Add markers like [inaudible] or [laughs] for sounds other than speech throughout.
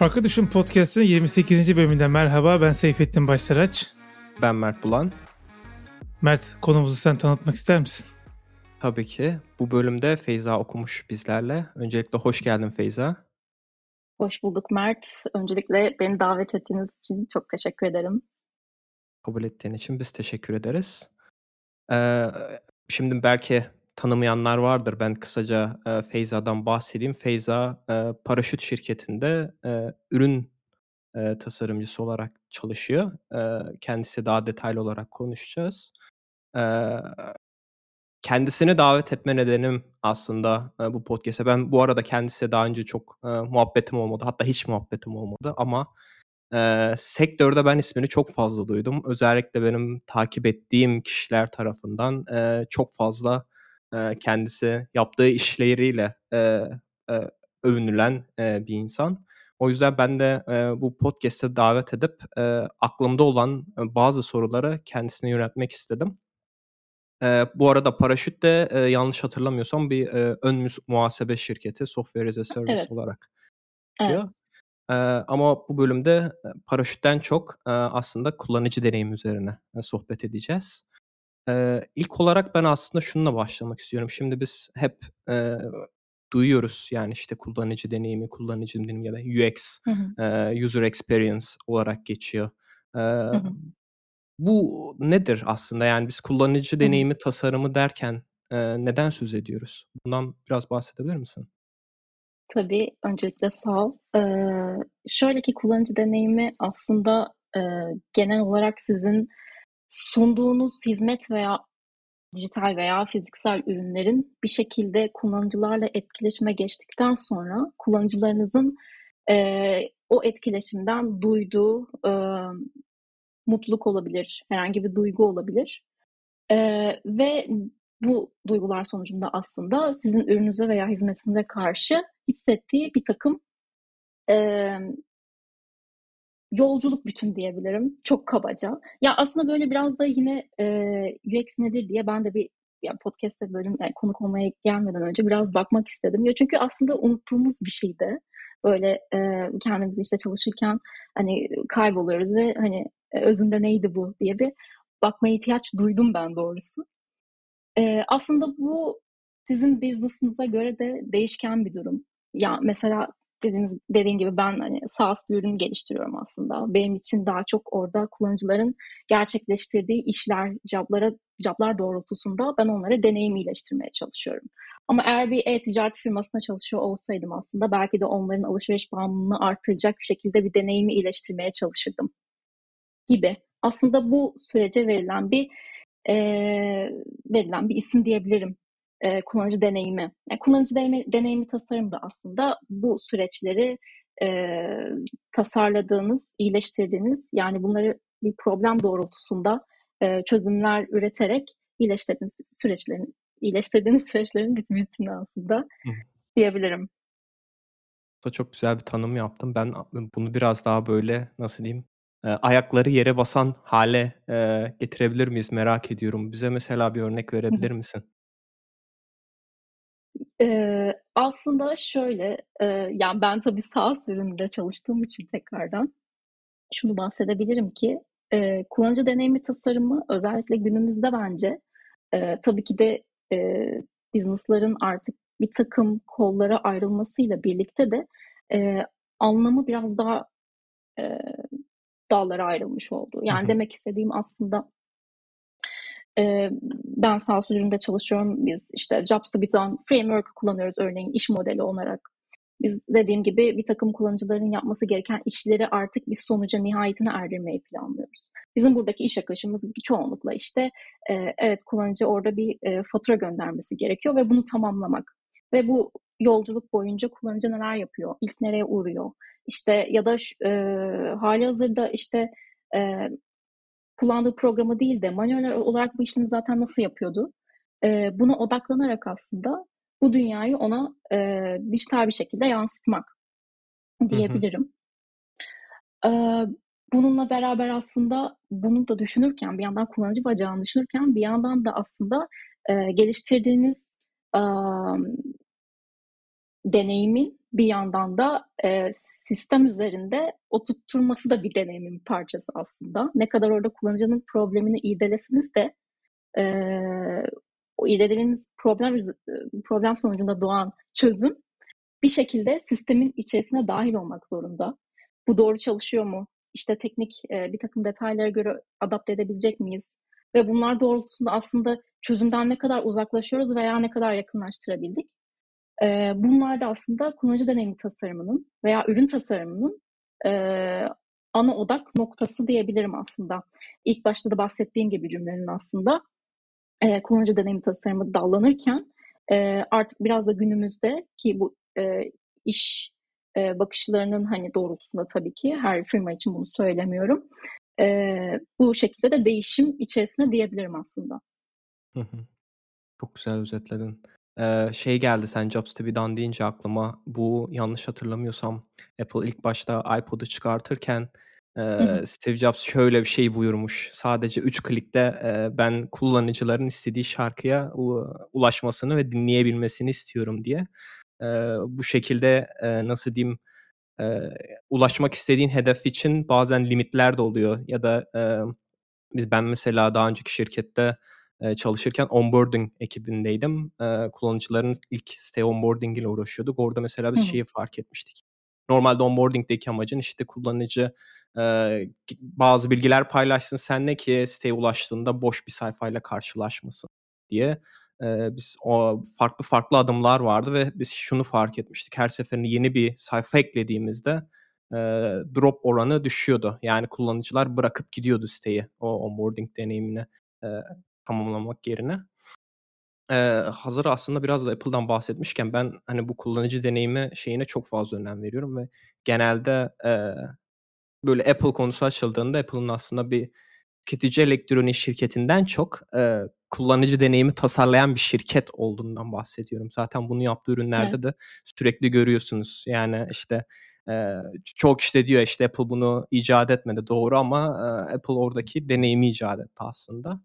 Farklı Düşün Podcast'ın 28. bölümünden merhaba. Ben Seyfettin Başsaraç. Ben Mert Bulan. Mert konumuzu sen tanıtmak ister misin? Tabii ki. Bu bölümde Feyza okumuş bizlerle. Öncelikle hoş geldin Feyza. Hoş bulduk Mert. Öncelikle beni davet ettiğiniz için çok teşekkür ederim. Kabul ettiğin için biz teşekkür ederiz. Ee, şimdi belki tanımayanlar vardır. Ben kısaca e, Feyza'dan bahsedeyim. Feyza e, paraşüt şirketinde e, ürün e, tasarımcısı olarak çalışıyor. E, kendisi daha detaylı olarak konuşacağız. E, kendisini davet etme nedenim aslında e, bu podcast'e. Ben bu arada kendisiyle daha önce çok e, muhabbetim olmadı. Hatta hiç muhabbetim olmadı ama e, sektörde ben ismini çok fazla duydum. Özellikle benim takip ettiğim kişiler tarafından e, çok fazla e, kendisi yaptığı işleriyle e, e, övünülen e, bir insan. O yüzden ben de e, bu podcast'e davet edip e, aklımda olan e, bazı soruları kendisine yöneltmek istedim. E, bu arada Paraşüt de e, yanlış hatırlamıyorsam bir e, ön muhasebe şirketi Software as a Service evet. olarak. Evet. E, ama bu bölümde Paraşüt'ten çok e, aslında kullanıcı deneyim üzerine e, sohbet edeceğiz. E, ilk olarak ben aslında şununla başlamak istiyorum. Şimdi biz hep e, duyuyoruz yani işte kullanıcı deneyimi, kullanıcı deneyimi ya da UX, hı hı. E, user experience olarak geçiyor. E, hı hı. Bu nedir aslında? Yani biz kullanıcı hı. deneyimi tasarımı derken e, neden söz ediyoruz? Bundan biraz bahsedebilir misin? Tabii, öncelikle sağ ol. Ee, şöyle ki kullanıcı deneyimi aslında e, genel olarak sizin sunduğunuz hizmet veya dijital veya fiziksel ürünlerin bir şekilde kullanıcılarla etkileşime geçtikten sonra kullanıcılarınızın e, o etkileşimden duyduğu e, mutluluk olabilir, herhangi bir duygu olabilir. E, ve bu duygular sonucunda aslında sizin ürünüze veya hizmetinize karşı hissettiği bir takım e, yolculuk bütün diyebilirim. Çok kabaca. Ya aslında böyle biraz da yine e, UX nedir diye ben de bir yani podcast'te bölüm yani konuk olmaya gelmeden önce biraz bakmak istedim. Ya çünkü aslında unuttuğumuz bir şeydi. Böyle e, kendimizi işte çalışırken hani kayboluyoruz ve hani e, özünde neydi bu diye bir bakmaya ihtiyaç duydum ben doğrusu. E, aslında bu sizin business'ınıza göre de değişken bir durum. Ya mesela dediğiniz dediğin gibi ben hani SaaS bir ürün geliştiriyorum aslında. Benim için daha çok orada kullanıcıların gerçekleştirdiği işler, joblara, joblar doğrultusunda ben onlara deneyim iyileştirmeye çalışıyorum. Ama eğer bir e-ticaret firmasında çalışıyor olsaydım aslında belki de onların alışveriş bağımlılığını artıracak şekilde bir deneyimi iyileştirmeye çalışırdım gibi. Aslında bu sürece verilen bir e, verilen bir isim diyebilirim e, kullanıcı deneyimi. Yani kullanıcı deneyimi, deneyimi tasarım da aslında bu süreçleri e, tasarladığınız, iyileştirdiğiniz yani bunları bir problem doğrultusunda e, çözümler üreterek iyileştirdiğiniz süreçlerin iyileştirdiğiniz [laughs] süreçlerin bütünü aslında Hı. diyebilirim. Da çok güzel bir tanım yaptım. Ben bunu biraz daha böyle nasıl diyeyim e, ayakları yere basan hale e, getirebilir miyiz merak ediyorum. Bize mesela bir örnek verebilir misin? Eee, aslında şöyle, eee, yani ben tabii SaaS ürününde çalıştığım için tekrardan şunu bahsedebilirim ki, eee, kullanıcı deneyimi tasarımı özellikle günümüzde bence, eee, tabii ki de, eee, business'ların artık bir takım kollara ayrılmasıyla birlikte de, eee, anlamı biraz daha, eee, dallara ayrılmış oldu. Yani demek istediğim aslında e, ben sağ üründe çalışıyorum. Biz işte Jobs to be done framework'ı kullanıyoruz örneğin iş modeli olarak. Biz dediğim gibi bir takım kullanıcıların yapması gereken işleri artık bir sonuca nihayetine erdirmeyi planlıyoruz. Bizim buradaki iş akışımız çoğunlukla işte e, evet kullanıcı orada bir e, fatura göndermesi gerekiyor ve bunu tamamlamak. Ve bu yolculuk boyunca kullanıcı neler yapıyor, ilk nereye uğruyor, işte ya da e, hali hazırda işte e, kullandığı programı değil de manuel olarak bu işlemi zaten nasıl yapıyordu? E, buna odaklanarak aslında bu dünyayı ona e, dijital bir şekilde yansıtmak diyebilirim. Hı hı. E, bununla beraber aslında bunu da düşünürken bir yandan kullanıcı bacağını düşünürken bir yandan da aslında e, geliştirdiğiniz e, deneyimin bir yandan da e, sistem üzerinde oturtturması da bir deneyimin parçası aslında. Ne kadar orada kullanıcının problemini irdelesiniz de e, o irdelediğiniz problem problem sonucunda doğan çözüm bir şekilde sistemin içerisine dahil olmak zorunda. Bu doğru çalışıyor mu? İşte teknik e, bir takım detaylara göre adapte edebilecek miyiz? Ve bunlar doğrultusunda aslında çözümden ne kadar uzaklaşıyoruz veya ne kadar yakınlaştırabildik? E, bunlar da aslında kullanıcı deneyimi tasarımının veya ürün tasarımının e, ana odak noktası diyebilirim aslında. İlk başta da bahsettiğim gibi cümlenin aslında e, kullanıcı deneyimi tasarımı dallanırken e, artık biraz da günümüzde ki bu e, iş e, bakışlarının hani doğrultusunda tabii ki her firma için bunu söylemiyorum. E, bu şekilde de değişim içerisinde diyebilirim aslında. Çok güzel özetledin. Ee, şey geldi sen Jobs to be done deyince aklıma bu yanlış hatırlamıyorsam Apple ilk başta iPod'u çıkartırken e, Steve Jobs şöyle bir şey buyurmuş. Sadece 3 klikte e, ben kullanıcıların istediği şarkıya ulaşmasını ve dinleyebilmesini istiyorum diye. E, bu şekilde e, nasıl diyeyim e, ulaşmak istediğin hedef için bazen limitler de oluyor ya da e, biz ben mesela daha önceki şirkette e, çalışırken onboarding ekibindeydim. E, kullanıcıların ilk site onboarding ile uğraşıyorduk. Orada mesela biz şeyi fark etmiştik. Normalde onboarding'deki amacın işte kullanıcı e, bazı bilgiler paylaşsın seninle ki siteye ulaştığında boş bir sayfayla karşılaşmasın diye e, biz o farklı farklı adımlar vardı ve biz şunu fark etmiştik. Her seferinde yeni bir sayfa eklediğimizde e, drop oranı düşüyordu. Yani kullanıcılar bırakıp gidiyordu siteyi o onboarding deneyimini e, tamamlamak yerine. Ee, hazır aslında biraz da Apple'dan bahsetmişken ben hani bu kullanıcı deneyimi şeyine çok fazla önem veriyorum ve genelde e, böyle Apple konusu açıldığında Apple'ın aslında bir tüketici elektronik şirketinden çok e, kullanıcı deneyimi tasarlayan bir şirket olduğundan bahsediyorum. Zaten bunu yaptığı ürünlerde evet. de sürekli görüyorsunuz. Yani işte e, çok işte diyor işte Apple bunu icat etmedi doğru ama e, Apple oradaki deneyimi icat etti aslında.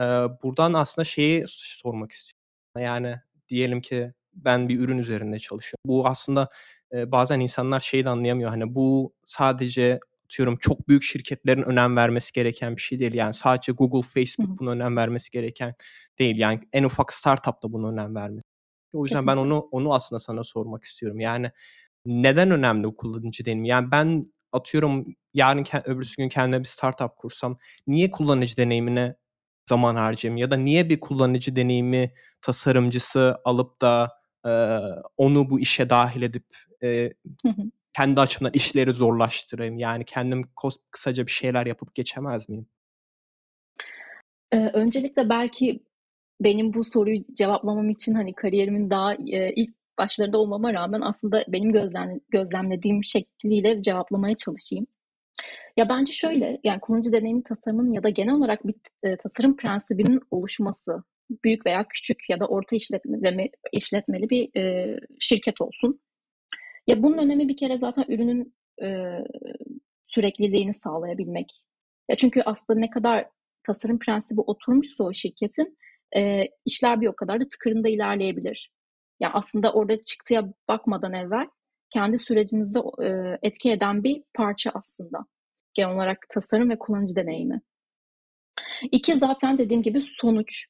E, buradan aslında şeyi sormak istiyorum. Yani diyelim ki ben bir ürün üzerinde çalışıyorum. Bu aslında e, bazen insanlar şeyi de anlayamıyor. Hani bu sadece atıyorum çok büyük şirketlerin önem vermesi gereken bir şey değil. Yani sadece Google, Facebook buna önem vermesi gereken değil. Yani en ufak startup da buna önem vermesi. O yüzden Kesinlikle. ben onu onu aslında sana sormak istiyorum. Yani neden önemli kullanıcı deneyimi? Yani ben atıyorum yarın öbürsü gün kendime bir startup kursam niye kullanıcı deneyimine zaman harcayayım ya da niye bir kullanıcı deneyimi tasarımcısı alıp da e, onu bu işe dahil edip e, kendi açımdan işleri zorlaştırayım? Yani kendim kısaca bir şeyler yapıp geçemez miyim? Ee, öncelikle belki benim bu soruyu cevaplamam için hani kariyerimin daha e, ilk başlarında olmama rağmen aslında benim gözlem, gözlemlediğim şekliyle cevaplamaya çalışayım. Ya bence şöyle, yani kullanıcı deneyimi tasarımının ya da genel olarak bir e, tasarım prensibinin oluşması, büyük veya küçük ya da orta işletmeli, işletmeli bir e, şirket olsun. Ya bunun önemi bir kere zaten ürünün e, sürekliliğini sağlayabilmek. Ya çünkü aslında ne kadar tasarım prensibi oturmuşsa o şirketin e, işler bir o kadar da tıkırında ilerleyebilir. Ya aslında orada çıktıya bakmadan evvel kendi sürecinizde e, etki eden bir parça aslında. Genel olarak tasarım ve kullanıcı deneyimi. İki zaten dediğim gibi sonuç.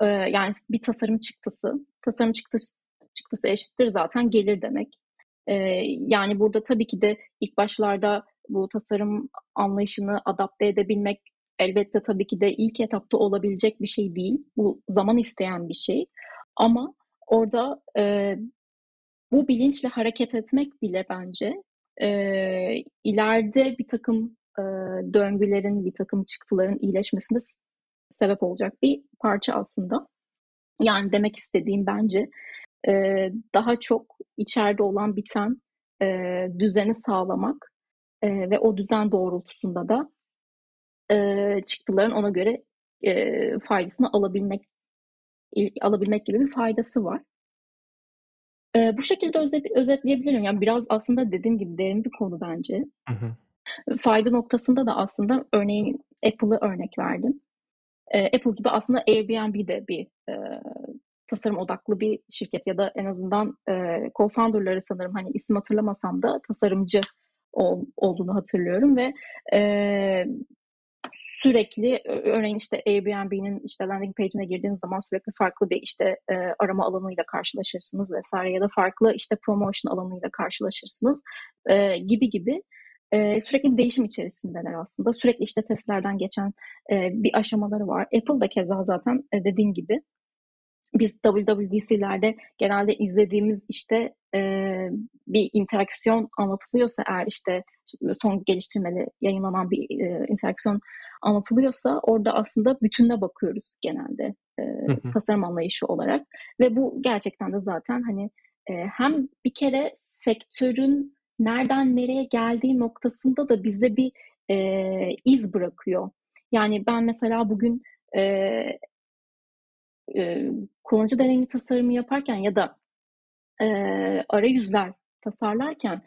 E, yani bir tasarım çıktısı. Tasarım çıktısı, çıktısı eşittir zaten gelir demek. E, yani burada tabii ki de ilk başlarda bu tasarım anlayışını adapte edebilmek elbette tabii ki de ilk etapta olabilecek bir şey değil. Bu zaman isteyen bir şey. Ama orada e, bu bilinçle hareket etmek bile bence e, ileride bir takım e, döngülerin, bir takım çıktıların iyileşmesine sebep olacak bir parça aslında. Yani demek istediğim bence e, daha çok içeride olan biten e, düzeni sağlamak e, ve o düzen doğrultusunda da e, çıktıların ona göre e, faydasını alabilmek alabilmek gibi bir faydası var. Eee, bu şekilde özet özetleyebilirim. Yani biraz aslında dediğim gibi derin bir konu bence. Hı hı. Fayda noktasında da aslında örneğin Apple'ı örnek verdim. Eee, Apple gibi aslında Airbnb de bir, eee, tasarım odaklı bir şirket ya da en azından e, co-founder'ları sanırım hani isim hatırlamasam da tasarımcı ol, olduğunu hatırlıyorum ve e, sürekli örneğin işte Airbnb'nin işte landing page'ine girdiğiniz zaman sürekli farklı bir işte e, arama alanıyla karşılaşırsınız vesaire ya da farklı işte promotion alanıyla karşılaşırsınız e, gibi gibi e, sürekli bir değişim içerisindeler aslında. Sürekli işte testlerden geçen e, bir aşamaları var. Apple da keza zaten e, dediğin gibi biz WWDC'lerde genelde izlediğimiz işte e, bir interaksiyon anlatılıyorsa eğer işte son geliştirmeli yayınlanan bir e, interaksiyon anlatılıyorsa orada aslında bütününe bakıyoruz genelde e, tasarım anlayışı olarak ve bu gerçekten de zaten hani e, hem bir kere sektörün nereden nereye geldiği noktasında da bize bir e, iz bırakıyor. Yani ben mesela bugün e, e, kullanıcı deneyimi tasarımı yaparken ya da e, arayüzler tasarlarken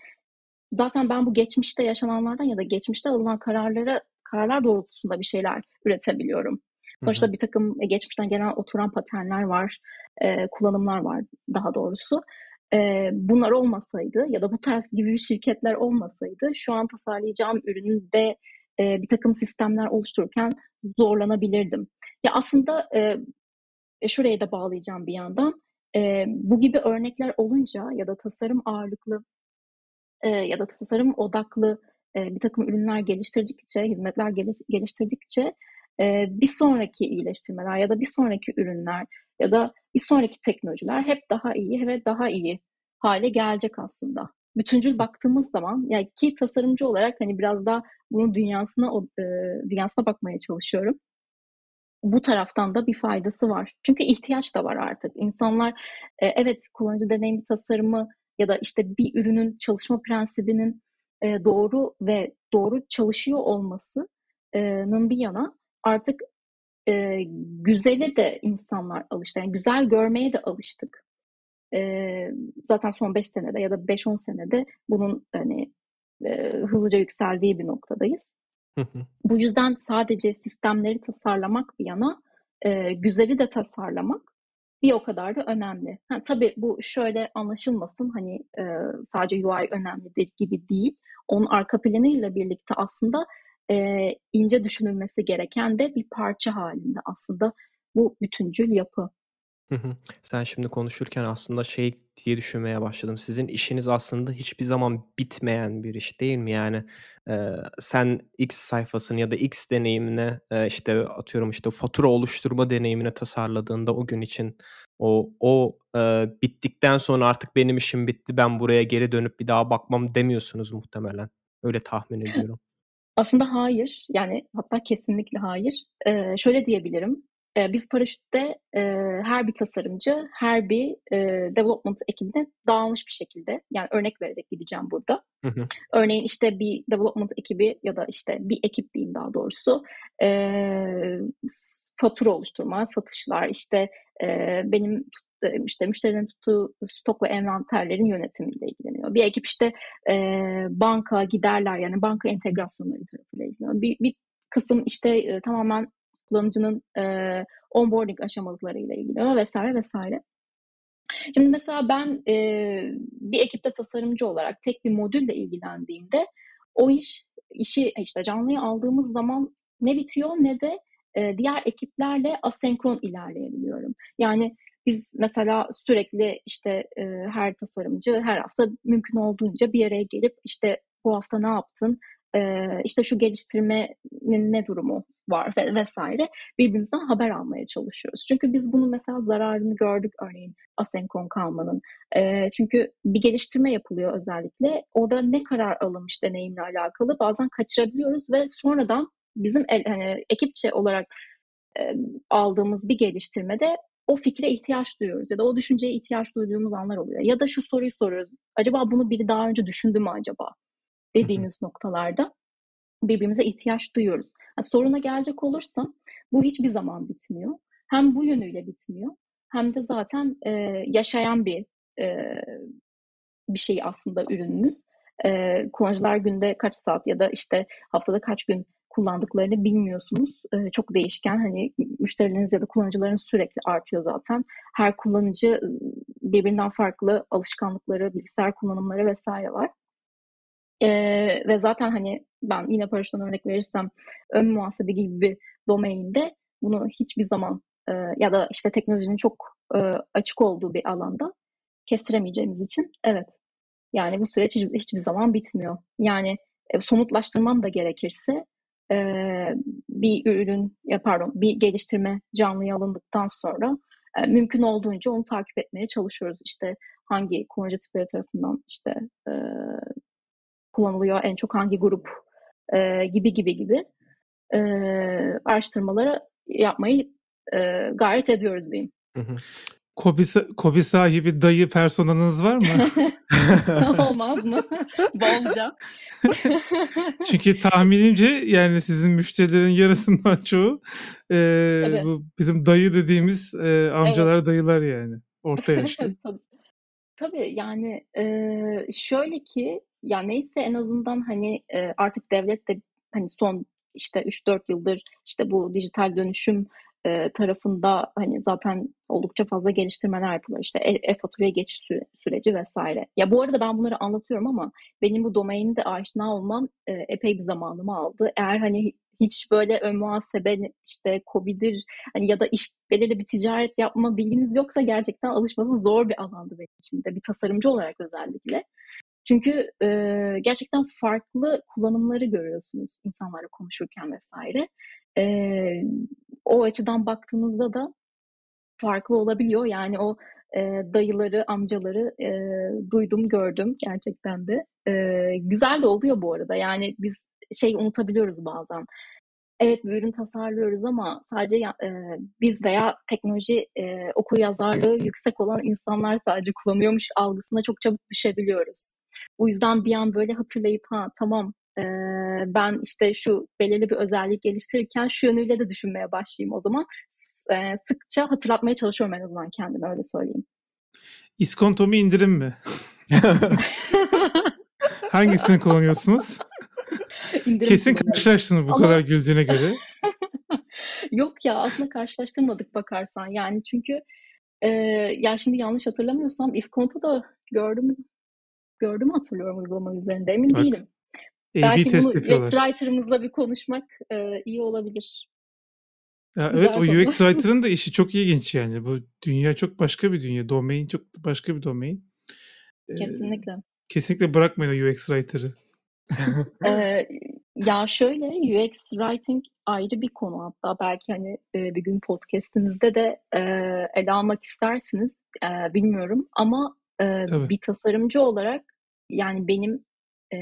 zaten ben bu geçmişte yaşananlardan ya da geçmişte alınan kararlara kararlar doğrultusunda bir şeyler üretebiliyorum. Sonuçta bir takım geçmişten gelen oturan paternler var, e, kullanımlar var daha doğrusu. E, bunlar olmasaydı ya da bu tarz gibi şirketler olmasaydı şu an tasarlayacağım üründe e, bir takım sistemler oluştururken zorlanabilirdim. Ya aslında e, e, şuraya da bağlayacağım bir yandan. E, bu gibi örnekler olunca ya da tasarım ağırlıklı e, ya da tasarım odaklı e, bir takım ürünler geliştirdikçe, hizmetler geliş, geliştirdikçe e, bir sonraki iyileştirmeler ya da bir sonraki ürünler ya da bir sonraki teknolojiler hep daha iyi ve daha iyi hale gelecek aslında. Bütüncül baktığımız zaman yani ki tasarımcı olarak hani biraz daha bunun dünyasına e, dünyasına bakmaya çalışıyorum bu taraftan da bir faydası var. Çünkü ihtiyaç da var artık. İnsanlar e, evet kullanıcı deneyimi tasarımı ya da işte bir ürünün çalışma prensibinin e, doğru ve doğru çalışıyor olmasının bir yana artık e, güzeli de insanlar alıştı. Yani güzel görmeye de alıştık. zaten son 5 senede ya da 5-10 senede bunun hani hızlıca yükseldiği bir noktadayız. Bu yüzden sadece sistemleri tasarlamak bir yana e, güzeli de tasarlamak bir o kadar da önemli. Ha, tabii bu şöyle anlaşılmasın hani e, sadece UI önemlidir gibi değil. Onun arka planıyla birlikte aslında e, ince düşünülmesi gereken de bir parça halinde aslında bu bütüncül yapı. Hı hı. Sen şimdi konuşurken aslında şey diye düşünmeye başladım. Sizin işiniz aslında hiçbir zaman bitmeyen bir iş değil mi? Yani e, sen X sayfasını ya da X deneyimine e, işte atıyorum işte fatura oluşturma deneyimine tasarladığında o gün için o o e, bittikten sonra artık benim işim bitti ben buraya geri dönüp bir daha bakmam demiyorsunuz muhtemelen. Öyle tahmin [laughs] ediyorum. Aslında hayır. Yani hatta kesinlikle hayır. Ee, şöyle diyebilirim. E, biz paraşütte e, her bir tasarımcı, her bir e, development ekibine dağılmış bir şekilde, yani örnek vererek gideceğim burada. Hı hı. Örneğin işte bir development ekibi ya da işte bir ekip diyeyim daha doğrusu, e, fatura oluşturma, satışlar, işte e, benim işte müşterinin tuttuğu stok ve envanterlerin yönetimiyle ilgileniyor. Bir ekip işte e, banka giderler yani banka entegrasyonları tarafıyla ilgileniyor. Bir, bir kısım işte e, tamamen kullanıcının e, onboarding aşamalarıyla ilgili vesaire vesaire. Şimdi mesela ben e, bir ekipte tasarımcı olarak tek bir modülle ilgilendiğimde o iş işi işte canlıya aldığımız zaman ne bitiyor ne de e, diğer ekiplerle asenkron ilerleyebiliyorum. Yani biz mesela sürekli işte e, her tasarımcı her hafta mümkün olduğunca bir araya gelip işte bu hafta ne yaptın, e, işte şu geliştirmenin ne durumu var ve vesaire birbirimizden haber almaya çalışıyoruz. Çünkü biz bunun mesela zararını gördük örneğin asenkron kalmanın. E, çünkü bir geliştirme yapılıyor özellikle. Orada ne karar alınmış deneyimle alakalı bazen kaçırabiliyoruz ve sonradan bizim el, hani ekipçe olarak e, aldığımız bir geliştirmede o fikre ihtiyaç duyuyoruz ya da o düşünceye ihtiyaç duyduğumuz anlar oluyor. Ya da şu soruyu soruyoruz. Acaba bunu biri daha önce düşündü mü acaba? Dediğimiz noktalarda birbirimize ihtiyaç duyuyoruz. Yani soruna gelecek olursam bu hiçbir zaman bitmiyor. Hem bu yönüyle bitmiyor hem de zaten e, yaşayan bir e, bir şey aslında ürünümüz. E, kullanıcılar günde kaç saat ya da işte haftada kaç gün kullandıklarını bilmiyorsunuz. E, çok değişken hani müşterileriniz ya da kullanıcılarınız sürekli artıyor zaten. Her kullanıcı birbirinden farklı alışkanlıkları, bilgisayar kullanımları vesaire var. E, ve zaten hani ben yine paraşütten örnek verirsem ön muhasebe gibi bir domainde bunu hiçbir zaman e, ya da işte teknolojinin çok e, açık olduğu bir alanda kestiremeyeceğimiz için evet yani bu süreç hiç, hiçbir zaman bitmiyor. Yani e, somutlaştırmam da gerekirse e, bir ürün ya pardon bir geliştirme canlıya alındıktan sonra e, mümkün olduğunca onu takip etmeye çalışıyoruz. İşte hangi kullanıcı tipleri tarafından işte e, kullanılıyor, en çok hangi grup e, gibi gibi gibi e, araştırmaları yapmayı e, gayret ediyoruz diyeyim. Hı hı. Kobi, Kobi sahibi dayı personanız var mı? [laughs] [laughs] Olmaz mı? Bolca. [laughs] Çünkü tahminimce yani sizin müşterilerin yarısından çoğu e, bu bizim dayı dediğimiz e, amcalar evet. dayılar yani. Orta yaşlı. tabii. tabii yani e, şöyle ki ya neyse en azından hani e, artık devlet de hani son işte 3-4 yıldır işte bu dijital dönüşüm e, tarafında hani zaten oldukça fazla geliştirmeler yapılıyor. İşte e-faturaya geçiş süre, süreci vesaire. Ya bu arada ben bunları anlatıyorum ama benim bu domainde aşina olmam e, epey bir zamanımı aldı. Eğer hani hiç böyle ön muhasebe işte COBİ'dir hani ya da iş belirli bir ticaret yapma bilginiz yoksa gerçekten alışması zor bir alandı benim için de bir tasarımcı olarak özellikle. Çünkü e, gerçekten farklı kullanımları görüyorsunuz insanlarla konuşurken vesaire. E, o açıdan baktığınızda da farklı olabiliyor. Yani o e, dayıları, amcaları e, duydum, gördüm gerçekten de. E, güzel de oluyor bu arada. Yani biz şey unutabiliyoruz bazen. Evet bir ürün tasarlıyoruz ama sadece e, biz veya teknoloji e, okur yazarlığı yüksek olan insanlar sadece kullanıyormuş algısına çok çabuk düşebiliyoruz. Bu yüzden bir an böyle hatırlayıp ha tamam e, ben işte şu belirli bir özellik geliştirirken şu yönüyle de düşünmeye başlayayım o zaman. E, sıkça hatırlatmaya çalışıyorum en azından kendime öyle söyleyeyim. İskonto mu indirim mi? [laughs] Hangisini kullanıyorsunuz? İndirim Kesin karşılaştınız bu Ama... kadar güldüğüne göre. [laughs] Yok ya aslında karşılaştırmadık bakarsan. Yani çünkü e, ya şimdi yanlış hatırlamıyorsam iskonto da gördüm gördüm hatırlıyorum uygulama üzerinde emin Bak. değilim. A-B Belki test bunu yapıyorlar. UX Writer'ımızla bir konuşmak e, iyi olabilir. Ya Güzel evet o konu. UX [laughs] Writer'ın da işi çok ilginç yani. Bu dünya çok başka bir dünya. Domain çok başka bir domain. Kesinlikle. Ee, kesinlikle bırakmayın UX Writer'ı. ee, ya şöyle UX Writing ayrı bir konu hatta belki hani e, bir gün podcast'imizde de e, ele almak istersiniz e, bilmiyorum ama e, bir tasarımcı olarak yani benim e,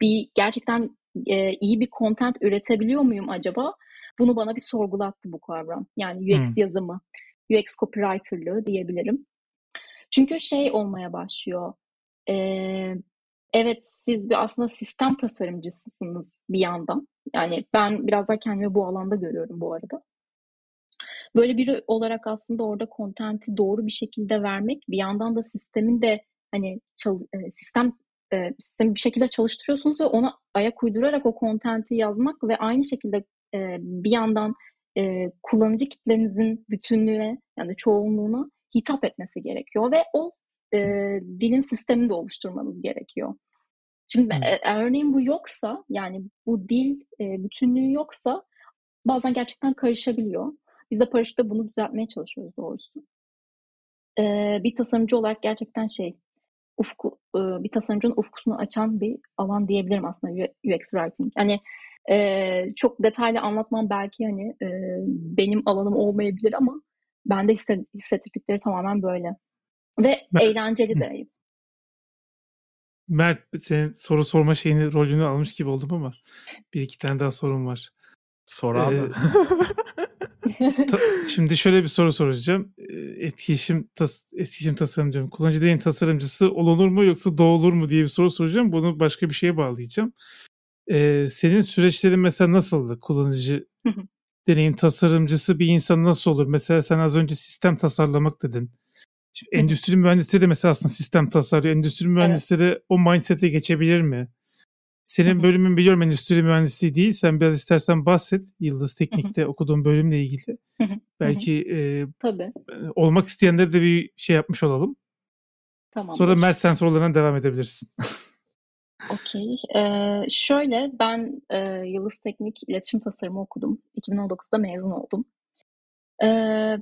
bir gerçekten e, iyi bir content üretebiliyor muyum acaba? Bunu bana bir sorgulattı bu kavram. Yani UX hmm. yazımı, UX copywriterlığı diyebilirim. Çünkü şey olmaya başlıyor. E, evet siz bir aslında sistem tasarımcısısınız bir yandan. Yani ben biraz daha kendimi bu alanda görüyorum bu arada. Böyle biri olarak aslında orada kontenti doğru bir şekilde vermek, bir yandan da sistemin de hani çal, sistem e, sistemi bir şekilde çalıştırıyorsunuz ve ona ayak uydurarak o kontenti yazmak ve aynı şekilde e, bir yandan e, kullanıcı kitlenizin bütünlüğüne yani çoğunluğuna hitap etmesi gerekiyor ve o e, dilin sistemini de oluşturmanız gerekiyor. Şimdi e, örneğin bu yoksa yani bu dil e, bütünlüğü yoksa bazen gerçekten karışabiliyor. Biz de paraşütte bunu düzeltmeye çalışıyoruz doğrusu. E, bir tasarımcı olarak gerçekten şey ufku bir tasarımcının ufkusunu açan bir alan diyebilirim aslında UX writing. Yani e, çok detaylı anlatmam belki hani e, benim alanım olmayabilir ama bende hissettikleri tamamen böyle. Ve ben, eğlenceli de. Mert senin soru sorma şeyini rolünü almış gibi oldum ama bir iki tane daha sorum var. Sor abi. Ee, [laughs] [laughs] şimdi şöyle bir soru soracağım. Etkileşim, tas, etkileşim tasarım diyorum. Kullanıcı deneyim tasarımcısı olunur mu yoksa doğulur mu diye bir soru soracağım. Bunu başka bir şeye bağlayacağım. Ee, senin süreçlerin mesela nasıldı? Kullanıcı deneyim tasarımcısı bir insan nasıl olur? Mesela sen az önce sistem tasarlamak dedin. Şimdi endüstri mühendisleri de mesela aslında sistem tasarlıyor. Endüstri mühendisleri evet. o mindset'e geçebilir mi? Senin bölümün biliyorum endüstri mühendisliği değil. Sen biraz istersen bahset. Yıldız Teknik'te okuduğun bölümle ilgili. Belki e, Tabii. olmak isteyenlere de bir şey yapmış olalım. Tamam. Sonra Mert sen sorularına devam edebilirsin. Okey. Ee, şöyle ben e, Yıldız Teknik İletişim Tasarımı okudum. 2019'da mezun oldum. Ee,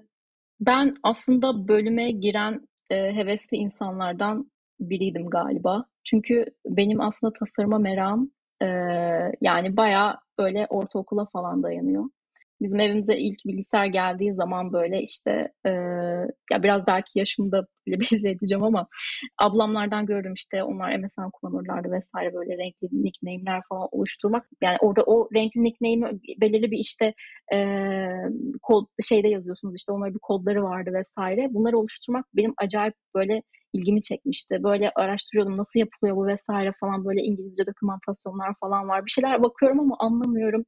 ben aslında bölüme giren e, hevesli insanlardan biriydim galiba. Çünkü benim aslında tasarıma meram e, yani bayağı böyle ortaokula falan dayanıyor. Bizim evimize ilk bilgisayar geldiği zaman böyle işte e, ya biraz belki yaşımda bile [laughs] belli edeceğim ama ablamlardan gördüm işte onlar MSN kullanırlardı vesaire böyle renkli nickname'ler falan oluşturmak. Yani orada o renkli nickname'i belirli bir işte e, kod şeyde yazıyorsunuz işte onların bir kodları vardı vesaire. Bunları oluşturmak benim acayip böyle ilgimi çekmişti. Böyle araştırıyordum nasıl yapılıyor bu vesaire falan böyle İngilizce dokümantasyonlar falan var. Bir şeyler bakıyorum ama anlamıyorum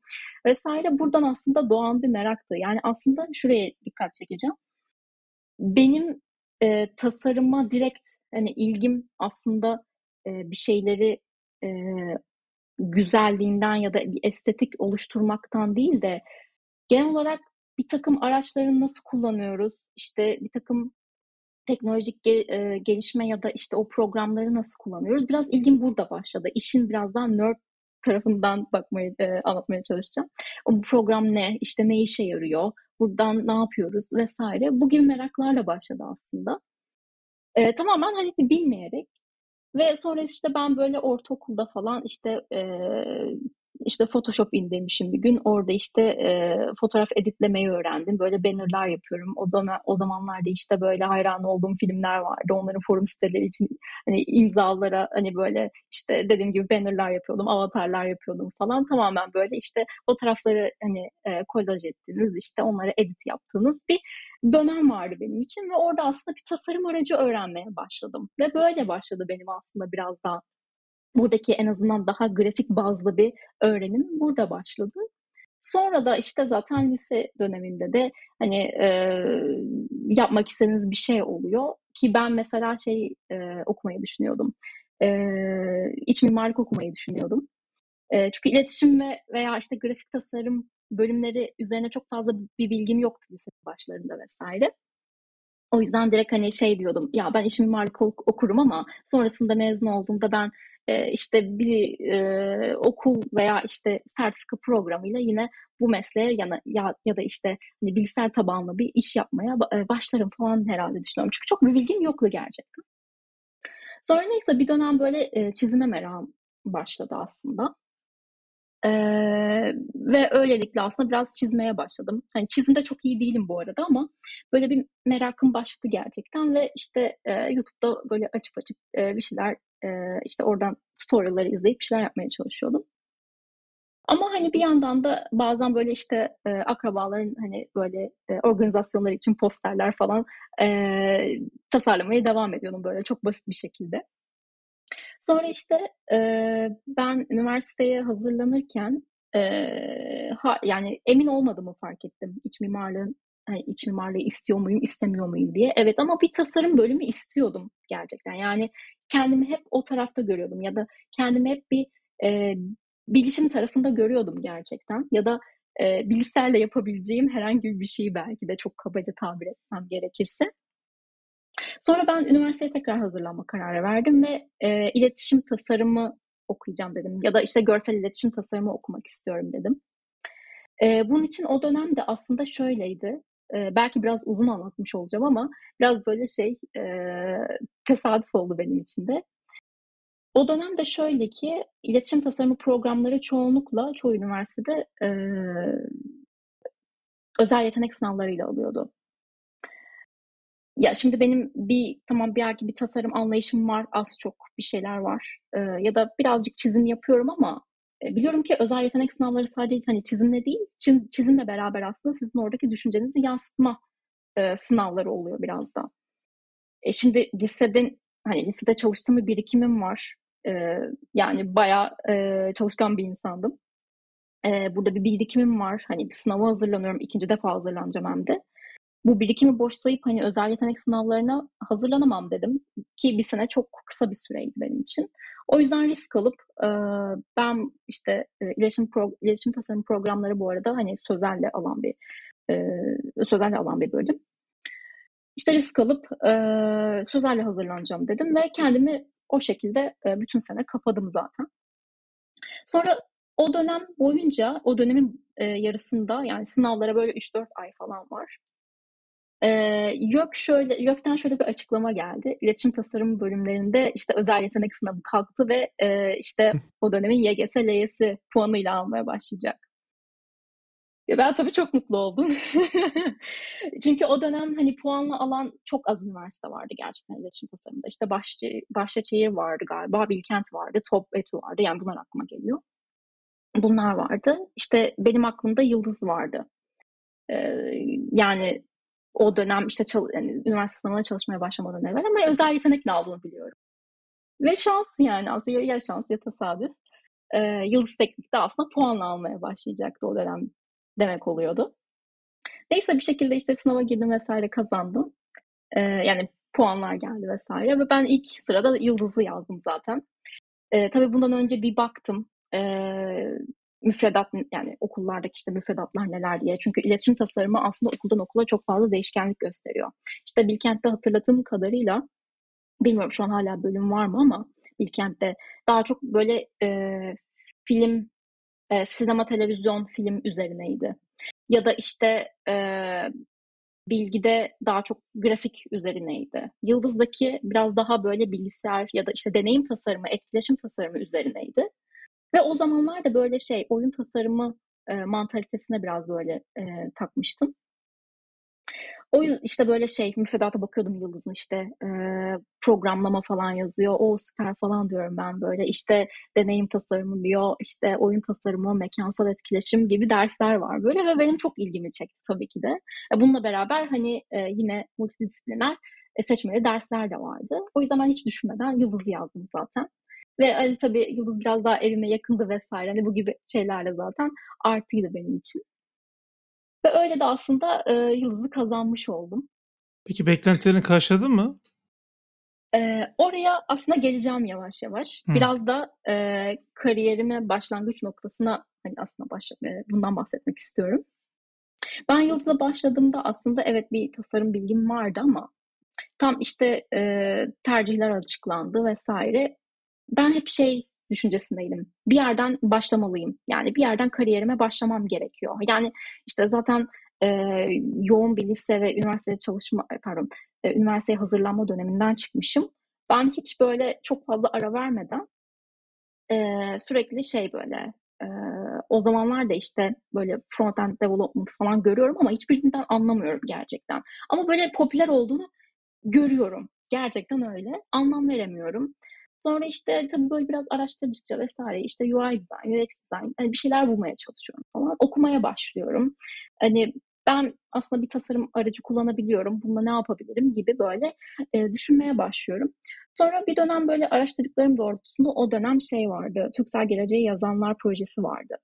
vesaire. Buradan aslında doğan bir meraktı. Yani aslında şuraya dikkat çekeceğim. Benim e, tasarıma direkt hani ilgim aslında e, bir şeyleri e, güzelliğinden ya da bir estetik oluşturmaktan değil de genel olarak bir takım araçları nasıl kullanıyoruz? İşte bir takım teknolojik ge- gelişme ya da işte o programları nasıl kullanıyoruz? Biraz ilgim burada başladı. İşin biraz daha nerd tarafından bakmayı e, anlatmaya çalışacağım. O bu program ne? İşte ne işe yarıyor? Buradan ne yapıyoruz vesaire. Bu gibi meraklarla başladı aslında. E, tamamen hani bilmeyerek ve sonra işte ben böyle ortaokulda falan işte e, işte Photoshop indirmişim bir gün. Orada işte e, fotoğraf editlemeyi öğrendim. Böyle bannerlar yapıyorum. O zaman o zamanlarda işte böyle hayran olduğum filmler vardı. Onların forum siteleri için hani imzalara hani böyle işte dediğim gibi bannerlar yapıyordum, avatarlar yapıyordum falan. Tamamen böyle işte fotoğrafları hani e, kolaj ettiğiniz işte onlara edit yaptığınız bir dönem vardı benim için ve orada aslında bir tasarım aracı öğrenmeye başladım. Ve böyle başladı benim aslında biraz daha buradaki en azından daha grafik bazlı bir öğrenim burada başladı. Sonra da işte zaten lise döneminde de hani e, yapmak istediğiniz bir şey oluyor ki ben mesela şey e, okumayı düşünüyordum. E, iç mimarlık okumayı düşünüyordum. E, çünkü iletişim ve veya işte grafik tasarım bölümleri üzerine çok fazla bir bilgim yoktu lise başlarında vesaire. O yüzden direkt hani şey diyordum ya ben iç mimarlık okurum ama sonrasında mezun olduğumda ben e, işte bir e, okul veya işte sertifika programıyla yine bu mesleğe ya, ya, ya da işte hani bilgisayar tabanlı bir iş yapmaya başlarım falan herhalde düşünüyorum. Çünkü çok bir bilgim yoktu gerçekten. Sonra neyse bir dönem böyle e, çizime merakım başladı aslında. Ee, ve öylelikle aslında biraz çizmeye başladım. Hani çizimde çok iyi değilim bu arada ama böyle bir merakım başladı gerçekten ve işte e, YouTube'da böyle açıp açıp e, bir şeyler e, işte oradan tutorial'ları izleyip bir şeyler yapmaya çalışıyordum. Ama hani bir yandan da bazen böyle işte e, akrabaların hani böyle e, organizasyonları için posterler falan e, tasarlamaya devam ediyordum böyle çok basit bir şekilde. Sonra işte e, ben üniversiteye hazırlanırken e, ha, yani emin olmadığımı fark ettim iç mimarlığın hani iç mimarlığı istiyor muyum istemiyor muyum diye. Evet ama bir tasarım bölümü istiyordum gerçekten. Yani kendimi hep o tarafta görüyordum ya da kendimi hep bir e, bilişim tarafında görüyordum gerçekten. Ya da e, bilgisayarla yapabileceğim herhangi bir şeyi belki de çok kabaca tabir etmem gerekirse. Sonra ben üniversiteye tekrar hazırlanma kararı verdim ve e, iletişim tasarımı okuyacağım dedim. Ya da işte görsel iletişim tasarımı okumak istiyorum dedim. E, bunun için o dönemde aslında şöyleydi. E, belki biraz uzun anlatmış olacağım ama biraz böyle şey e, tesadüf oldu benim için de. O dönemde şöyle ki iletişim tasarımı programları çoğunlukla çoğu üniversitede e, özel yetenek sınavlarıyla alıyordu. Ya şimdi benim bir tamam bir belki bir tasarım anlayışım var, az çok bir şeyler var. Ee, ya da birazcık çizim yapıyorum ama e, biliyorum ki özel yetenek sınavları sadece hani çizimle değil, çiz, çizimle beraber aslında sizin oradaki düşüncenizi yansıtma e, sınavları oluyor biraz da. E, şimdi liseden hani lisede çalıştığım bir birikimim var. E, yani bayağı e, çalışkan bir insandım. E, burada bir birikimim var. Hani bir sınava hazırlanıyorum. ikinci defa hazırlanacağım hem de bu birikimi boş sayıp hani özel yetenek sınavlarına hazırlanamam dedim. Ki bir sene çok kısa bir süreydi benim için. O yüzden risk alıp e, ben işte e, iletişim, pro, iletişim tasarım programları bu arada hani sözelle alan bir e, sözelle alan bir bölüm. İşte risk alıp e, sözelle hazırlanacağım dedim ve kendimi o şekilde e, bütün sene kapadım zaten. Sonra o dönem boyunca, o dönemin e, yarısında yani sınavlara böyle 3-4 ay falan var. E, YÖK şöyle, YÖK'ten şöyle bir açıklama geldi. İletişim tasarım bölümlerinde işte özel yetenek sınavı kalktı ve e, işte o dönemin YGS, LYS puanıyla almaya başlayacak. Ben tabii çok mutlu oldum. [laughs] Çünkü o dönem hani puanla alan çok az üniversite vardı gerçekten iletişim tasarımında. İşte Bahçe, Bahçeşehir vardı galiba, Bilkent vardı, Top Etu vardı. Yani bunlar aklıma geliyor. Bunlar vardı. İşte benim aklımda Yıldız vardı. Ee, yani o dönem işte çal- yani üniversite sınavına çalışmaya başlamadan evvel ama özel yetenekle aldığını biliyorum. Ve şans yani aslında ya şans ya tesadüf. Ee, Yıldız Teknik'te aslında puanla almaya başlayacaktı o dönem demek oluyordu. Neyse bir şekilde işte sınava girdim vesaire kazandım. Ee, yani puanlar geldi vesaire ve ben ilk sırada Yıldız'ı yazdım zaten. Ee, tabii bundan önce bir baktım. Ee, müfredat yani okullardaki işte müfredatlar neler diye. Çünkü iletişim tasarımı aslında okuldan okula çok fazla değişkenlik gösteriyor. İşte Bilkent'te hatırladığım kadarıyla bilmiyorum şu an hala bölüm var mı ama Bilkent'te daha çok böyle e, film, e, sinema, televizyon, film üzerineydi. Ya da işte e, bilgide daha çok grafik üzerineydi. Yıldız'daki biraz daha böyle bilgisayar ya da işte deneyim tasarımı, etkileşim tasarımı üzerineydi. Ve o zamanlar da böyle şey oyun tasarımı e, mantalitesine biraz böyle e, takmıştım. O işte böyle şey müfredata bakıyordum Yıldız'ın işte e, programlama falan yazıyor. O süper falan diyorum ben böyle. İşte deneyim tasarımı diyor. işte oyun tasarımı, mekansal etkileşim gibi dersler var böyle ve benim çok ilgimi çekti tabii ki de. E, bununla beraber hani e, yine multidisipliner e, seçmeli dersler de vardı. O yüzden ben hiç düşünmeden Yıldız'ı yazdım zaten. Ve hani tabii Yıldız biraz daha evime yakındı vesaire. Hani bu gibi şeylerle zaten artıydı benim için. Ve öyle de aslında e, Yıldız'ı kazanmış oldum. Peki beklentilerini karşıladın mı? E, oraya aslında geleceğim yavaş yavaş. Hı. Biraz da e, kariyerime başlangıç noktasına hani aslında baş, e, bundan bahsetmek istiyorum. Ben Yıldız'a başladığımda aslında evet bir tasarım bilgim vardı ama tam işte e, tercihler açıklandı vesaire ben hep şey düşüncesindeydim. Bir yerden başlamalıyım. Yani bir yerden kariyerime başlamam gerekiyor. Yani işte zaten e, yoğun bir lise ve üniversitede çalışma, pardon, e, üniversiteye hazırlanma döneminden çıkmışım. Ben hiç böyle çok fazla ara vermeden e, sürekli şey böyle e, o zamanlar da işte böyle front-end development falan görüyorum ama hiçbirinden anlamıyorum gerçekten. Ama böyle popüler olduğunu görüyorum. Gerçekten öyle. Anlam veremiyorum. Sonra işte tabii böyle biraz araştırdıkça vesaire işte UI design, UX design hani bir şeyler bulmaya çalışıyorum falan. Okumaya başlıyorum. Hani ben aslında bir tasarım aracı kullanabiliyorum. Bununla ne yapabilirim gibi böyle e, düşünmeye başlıyorum. Sonra bir dönem böyle araştırdıklarım doğrultusunda o dönem şey vardı. Türksel Geleceği Yazanlar projesi vardı.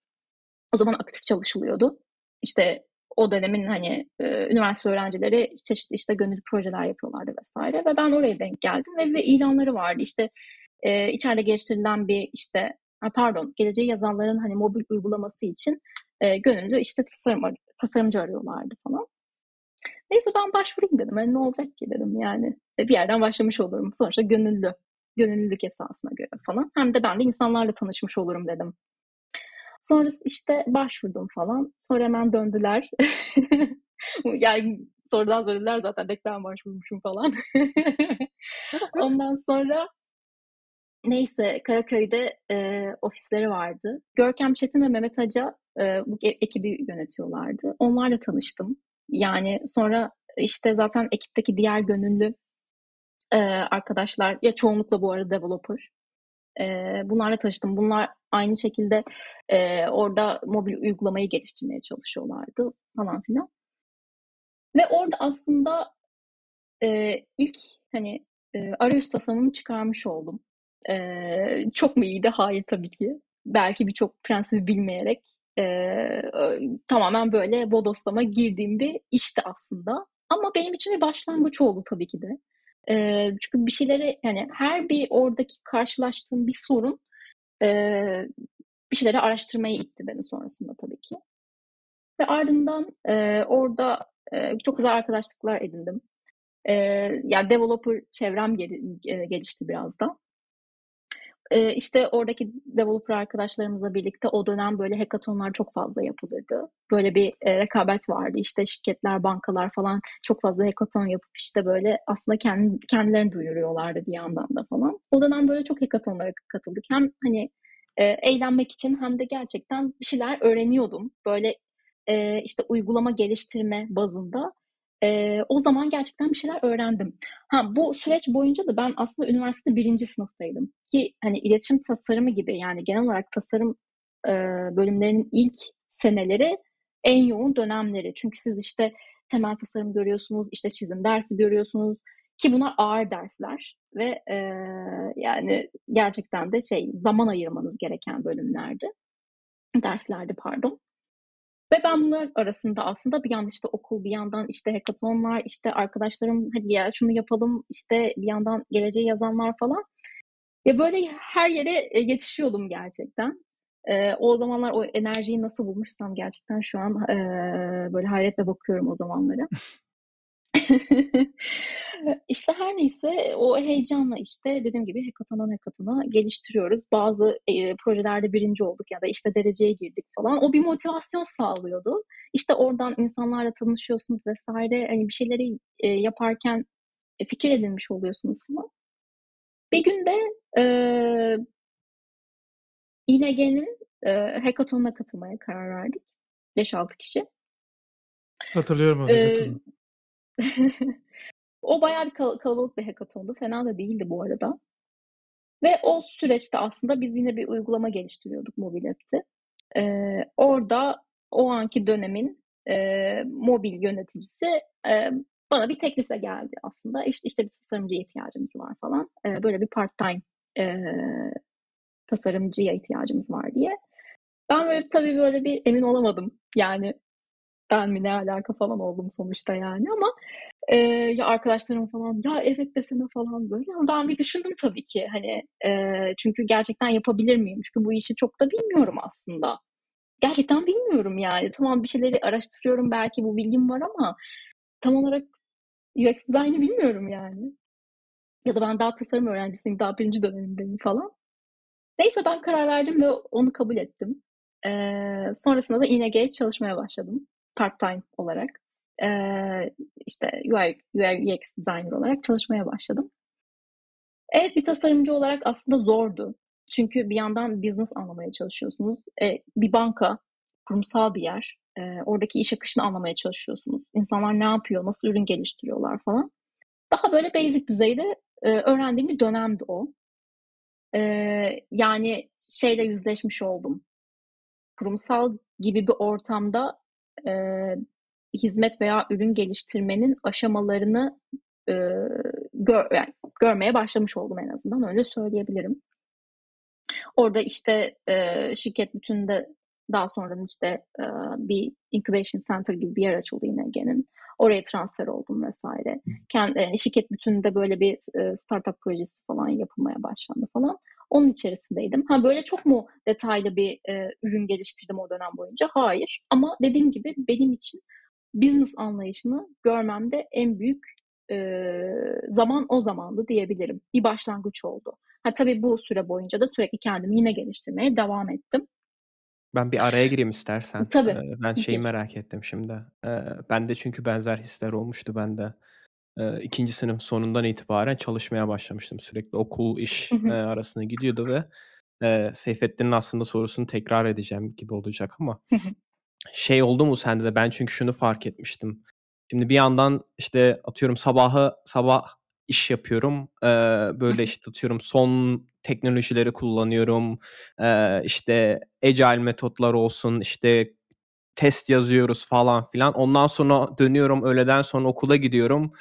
O zaman aktif çalışılıyordu. İşte o dönemin hani e, üniversite öğrencileri çeşitli işte gönüllü projeler yapıyorlardı vesaire ve ben oraya denk geldim ve, ve ilanları vardı. İşte e, içeride geliştirilen bir işte pardon geleceği yazanların hani mobil uygulaması için e, gönüllü işte tasarım tasarımcı arıyorlardı falan. Neyse ben başvurayım dedim. Yani ne olacak ki dedim yani. Bir yerden başlamış olurum. Sonuçta gönüllü. Gönüllülük esasına göre falan. Hem de ben de insanlarla tanışmış olurum dedim. Sonra işte başvurdum falan. Sonra hemen döndüler. [laughs] yani sorudan söylediler zaten beklen başvurmuşum falan. [laughs] Ondan sonra Neyse Karaköy'de e, ofisleri vardı. Görkem Çetin ve Mehmet Aca e, bu e, ekibi yönetiyorlardı. Onlarla tanıştım. Yani sonra işte zaten ekipteki diğer gönüllü e, arkadaşlar ya çoğunlukla bu arada developer. E, bunlarla tanıştım. Bunlar aynı şekilde e, orada mobil uygulamayı geliştirmeye çalışıyorlardı falan filan. Ve orada aslında e, ilk hani e, arayüz tasarımını çıkarmış oldum. Ee, çok mu iyiydi? Hayır tabii ki. Belki birçok prensibi bilmeyerek e, tamamen böyle bodoslama girdiğim bir işti aslında. Ama benim için bir başlangıç oldu tabii ki de. E, çünkü bir şeyleri yani her bir oradaki karşılaştığım bir sorun e, bir şeyleri araştırmaya itti beni sonrasında tabii ki. Ve ardından e, orada e, çok güzel arkadaşlıklar edindim. E, yani developer çevrem gel, gelişti biraz da. E, işte oradaki developer arkadaşlarımızla birlikte o dönem böyle hackathonlar çok fazla yapılırdı. Böyle bir e, rekabet vardı. İşte şirketler, bankalar falan çok fazla hackathon yapıp işte böyle aslında kendi, kendilerini duyuruyorlardı bir yandan da falan. O dönem böyle çok hackathonlara katıldık. Hem hani e, eğlenmek için hem de gerçekten bir şeyler öğreniyordum. Böyle e, işte uygulama geliştirme bazında e, o zaman gerçekten bir şeyler öğrendim. Ha bu süreç boyunca da ben aslında üniversitede birinci sınıftaydım ki hani iletişim tasarımı gibi yani genel olarak tasarım e, bölümlerinin ilk seneleri en yoğun dönemleri. Çünkü siz işte temel tasarım görüyorsunuz, işte çizim dersi görüyorsunuz ki bunlar ağır dersler ve e, yani gerçekten de şey zaman ayırmanız gereken bölümlerdi. Derslerde pardon. Ve ben bunlar arasında aslında bir yandan işte okul, bir yandan işte hackathonlar, işte arkadaşlarım hadi ya şunu yapalım, işte bir yandan geleceği yazanlar falan. Ya böyle her yere e, yetişiyordum gerçekten. Ee, o zamanlar o enerjiyi nasıl bulmuşsam gerçekten şu an e, böyle hayretle bakıyorum o zamanlara. [laughs] İşte her neyse o heyecanla işte dediğim gibi hackathon'dan hackathon'a geliştiriyoruz. Bazı e, projelerde birinci olduk ya da işte dereceye girdik falan. O bir motivasyon sağlıyordu. İşte oradan insanlarla tanışıyorsunuz vesaire. Hani bir şeyleri e, yaparken e, fikir edinmiş oluyorsunuz falan. Bir günde e, İNG'nin e, hackathon'una katılmaya karar verdik. 5-6 kişi. Hatırlıyorum o hackathon'u. [laughs] o bayağı bir kal- kalabalık bir hackathondu. Fena da değildi bu arada. Ve o süreçte aslında biz yine bir uygulama geliştiriyorduk mobil app'te. Ee, orada o anki dönemin e, mobil yöneticisi e, bana bir teklifle geldi aslında. İşte, işte bir tasarımcıya ihtiyacımız var falan. E, böyle bir part-time e, tasarımcıya ihtiyacımız var diye. Ben böyle tabii böyle bir emin olamadım. Yani ben mi ne alaka falan oldum sonuçta yani ama e, ya arkadaşlarım falan ya evet desene falan böyle ama ben bir düşündüm tabii ki hani e, çünkü gerçekten yapabilir miyim çünkü bu işi çok da bilmiyorum aslında gerçekten bilmiyorum yani tamam bir şeyleri araştırıyorum belki bu bilgim var ama tam olarak UX design'ı bilmiyorum yani ya da ben daha tasarım öğrencisiyim daha birinci dönemindeyim falan neyse ben karar verdim ve onu kabul ettim ee, sonrasında da ING'ye çalışmaya başladım part-time olarak e, işte UI, UI UX designer olarak çalışmaya başladım. Evet bir tasarımcı olarak aslında zordu. Çünkü bir yandan business anlamaya çalışıyorsunuz. E, bir banka, kurumsal bir yer. E, oradaki iş akışını anlamaya çalışıyorsunuz. İnsanlar ne yapıyor, nasıl ürün geliştiriyorlar falan. Daha böyle basic düzeyde e, öğrendiğim bir dönemdi o. E, yani şeyle yüzleşmiş oldum. Kurumsal gibi bir ortamda e, hizmet veya ürün geliştirmenin aşamalarını e, gör, yani görmeye başlamış oldum en azından öyle söyleyebilirim. Orada işte e, şirket bütünde daha sonra işte e, bir incubation center gibi bir yer açıldı yine genin. Oraya transfer oldum vesaire. Kendi, e, şirket bütününde böyle bir e, startup projesi falan yapılmaya başlandı falan. Onun içerisindeydim. Ha böyle çok mu detaylı bir e, ürün geliştirdim o dönem boyunca? Hayır. Ama dediğim gibi benim için business anlayışını görmemde en büyük e, zaman o zamandı diyebilirim. Bir başlangıç oldu. Ha tabii bu süre boyunca da sürekli kendimi yine geliştirmeye devam ettim. Ben bir araya gireyim istersen. Tabii. Ee, ben şeyi merak ettim şimdi. Ee, ben de çünkü benzer hisler olmuştu bende. Ee, ikinci sınıf sonundan itibaren çalışmaya başlamıştım. Sürekli okul, iş e, arasında gidiyordu ve e, Seyfettin'in aslında sorusunu tekrar edeceğim gibi olacak ama şey oldu mu sende de ben çünkü şunu fark etmiştim. Şimdi bir yandan işte atıyorum sabahı sabah iş yapıyorum. Ee, böyle işte atıyorum son teknolojileri kullanıyorum. Ee, işte agile metotlar olsun işte test yazıyoruz falan filan. Ondan sonra dönüyorum öğleden sonra okula gidiyorum.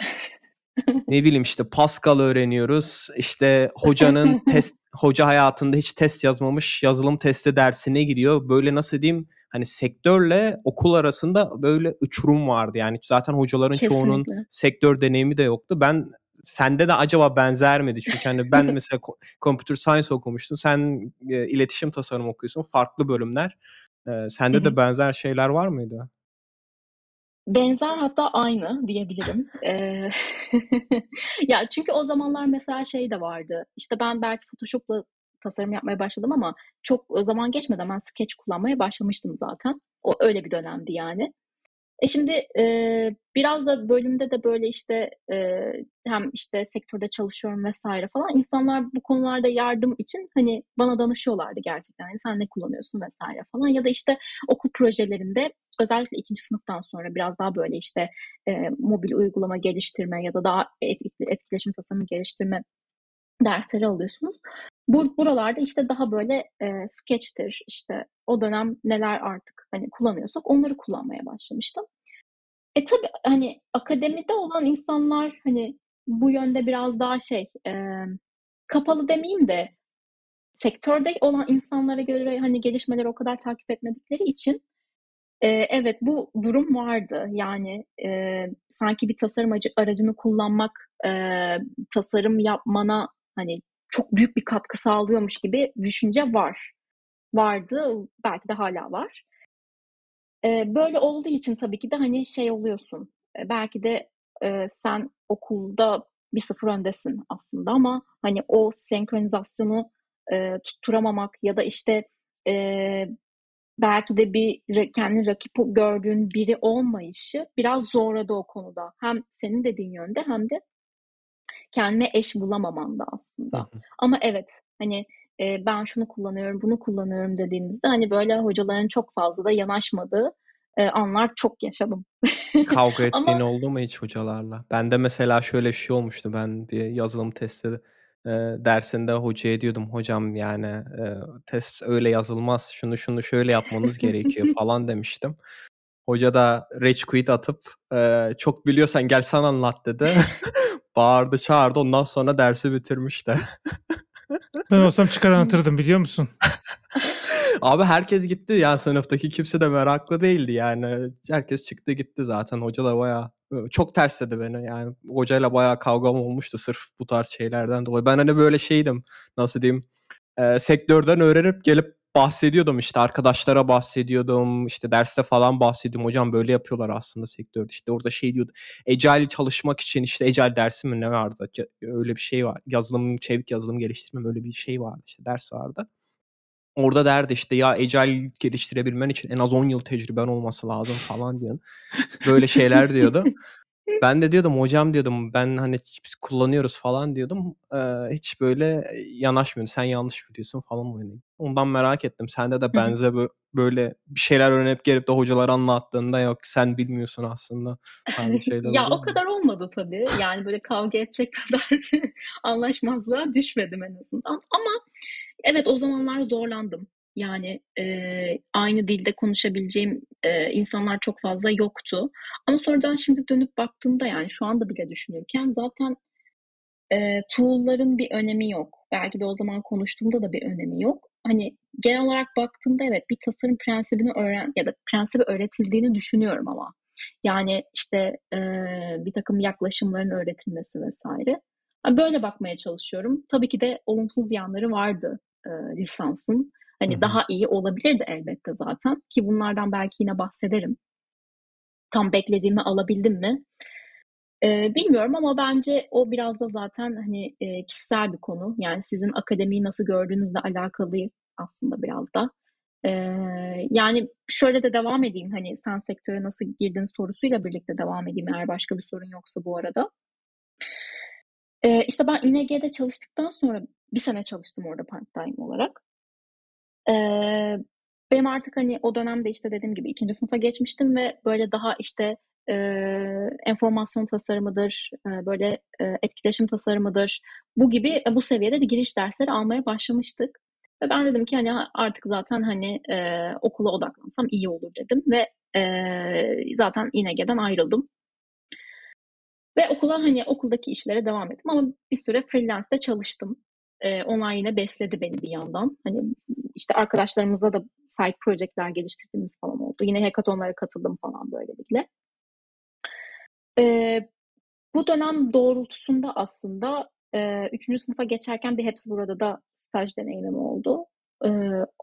Ne [laughs] bileyim işte Pascal öğreniyoruz. İşte hocanın [laughs] test hoca hayatında hiç test yazmamış yazılım testi dersine giriyor. Böyle nasıl diyeyim hani sektörle okul arasında böyle uçurum vardı. Yani zaten hocaların çoğunun Kesinlikle. sektör deneyimi de yoktu. Ben sende de acaba benzer miydi? Çünkü hani ben [laughs] mesela computer science okumuştum. Sen e, iletişim tasarım okuyorsun. Farklı bölümler. E, sende Hı-hı. de benzer şeyler var mıydı? Benzer hatta aynı diyebilirim. Ee, [laughs] ya çünkü o zamanlar mesela şey de vardı. İşte ben belki Photoshop'la tasarım yapmaya başladım ama çok zaman geçmeden ben Sketch kullanmaya başlamıştım zaten. O öyle bir dönemdi yani. E şimdi e, biraz da bölümde de böyle işte e, hem işte sektörde çalışıyorum vesaire falan insanlar bu konularda yardım için hani bana danışıyorlardı gerçekten. Yani sen ne kullanıyorsun vesaire falan ya da işte okul projelerinde özellikle ikinci sınıftan sonra biraz daha böyle işte e, mobil uygulama geliştirme ya da daha etkileşim tasarımı geliştirme dersleri alıyorsunuz. Bur buralarda işte daha böyle e, sketch'tir işte o dönem neler artık hani kullanıyorsak onları kullanmaya başlamıştım. E tabi hani akademide olan insanlar hani bu yönde biraz daha şey e, kapalı demeyeyim de sektörde olan insanlara göre hani gelişmeleri o kadar takip etmedikleri için e, evet bu durum vardı. Yani e, sanki bir tasarım aracını kullanmak e, tasarım yapmana hani çok büyük bir katkı sağlıyormuş gibi düşünce var. Vardı, belki de hala var. Ee, böyle olduğu için tabii ki de hani şey oluyorsun. Ee, belki de e, sen okulda bir sıfır öndesin aslında ama hani o senkronizasyonu e, tutturamamak ya da işte e, belki de bir kendi rakip gördüğün biri olmayışı biraz zorladı o konuda. Hem senin dediğin yönde hem de kendine eş bulamaman da aslında. Hı hı. Ama evet hani e, ben şunu kullanıyorum, bunu kullanıyorum dediğimizde hani böyle hocaların çok fazla da yanaşmadığı e, anlar çok yaşadım. [laughs] Kavga ettiğin Ama... oldu mu hiç hocalarla? Ben de mesela şöyle bir şey olmuştu. Ben bir yazılım testi e, dersinde hocaya diyordum hocam yani e, test öyle yazılmaz. Şunu şunu şöyle yapmanız gerekiyor [laughs] falan demiştim. Hoca da rage quit atıp e, çok biliyorsan gel sen anlat dedi. [laughs] Bağırdı çağırdı ondan sonra dersi bitirmişti. ben olsam çıkar anlatırdım biliyor musun? [laughs] Abi herkes gitti ya sınıftaki kimse de meraklı değildi yani. Herkes çıktı gitti zaten. Hoca da bayağı çok tersledi beni yani. Hocayla bayağı kavgam olmuştu sırf bu tarz şeylerden dolayı. Ben hani böyle şeydim nasıl diyeyim e, sektörden öğrenip gelip bahsediyordum işte arkadaşlara bahsediyordum işte derste falan bahsediyordum. Hocam böyle yapıyorlar aslında sektörde. İşte orada şey diyordu Agile çalışmak için işte Agile dersi mi ne vardı? Öyle bir şey var. Yazılım çevik yazılım geliştirme öyle bir şey vardı işte ders vardı. Orada derdi işte ya Agile geliştirebilmen için en az 10 yıl tecrüben olması lazım falan diyor böyle şeyler diyordu [laughs] ben de diyordum hocam diyordum ben hani kullanıyoruz falan diyordum. Ee, hiç böyle yanaşmıyor. Sen yanlış biliyorsun falan oynayın. Ondan merak ettim. Sende de benze böyle bir şeyler öğrenip gelip de hocalar anlattığında yok sen bilmiyorsun aslında. Şeyler ya o kadar olmadı tabii. Yani böyle kavga edecek [laughs] kadar anlaşmazlığa düşmedim en azından. Ama evet o zamanlar zorlandım. Yani e, aynı dilde konuşabileceğim e, insanlar çok fazla yoktu. Ama sonradan şimdi dönüp baktığımda yani şu anda bile düşünürken zaten e, tool'ların bir önemi yok. Belki de o zaman konuştuğumda da bir önemi yok. Hani genel olarak baktığımda evet bir tasarım prensibini öğren ya da prensibi öğretildiğini düşünüyorum ama. Yani işte e, bir takım yaklaşımların öğretilmesi vesaire. Böyle bakmaya çalışıyorum. Tabii ki de olumsuz yanları vardı e, lisansın. Hani Hı-hı. daha iyi olabilirdi elbette zaten ki bunlardan belki yine bahsederim. Tam beklediğimi alabildim mi? Ee, bilmiyorum ama bence o biraz da zaten hani e, kişisel bir konu. Yani sizin akademiyi nasıl gördüğünüzle alakalı aslında biraz da. Ee, yani şöyle de devam edeyim hani sen sektöre nasıl girdin sorusuyla birlikte devam edeyim eğer başka bir sorun yoksa bu arada. Ee, işte ben İNG'de çalıştıktan sonra bir sene çalıştım orada part time olarak. Eee, benim artık, hani, o dönemde, işte, dediğim gibi ikinci sınıfa geçmiştim ve böyle daha, işte, eee, enformasyon tasarımıdır, eee, böyle, eee, etkileşim tasarımıdır, bu gibi, e, bu seviyede de giriş dersleri almaya başlamıştık ve ben dedim ki, hani, artık zaten, hani, eee, okula odaklansam iyi olur dedim ve, eee, zaten İNG'den ayrıldım. Ve okula, hani, okuldaki işlere devam ettim ama bir süre freelance'de çalıştım. Eee, onlar yine besledi beni bir yandan. Hani, işte arkadaşlarımızla da side project'ler geliştirdiğimiz falan oldu. Yine hackathonlara katıldım falan böylelikle. Ee, bu dönem doğrultusunda aslında e, üçüncü sınıfa geçerken bir hepsi burada da staj deneyimim oldu. E,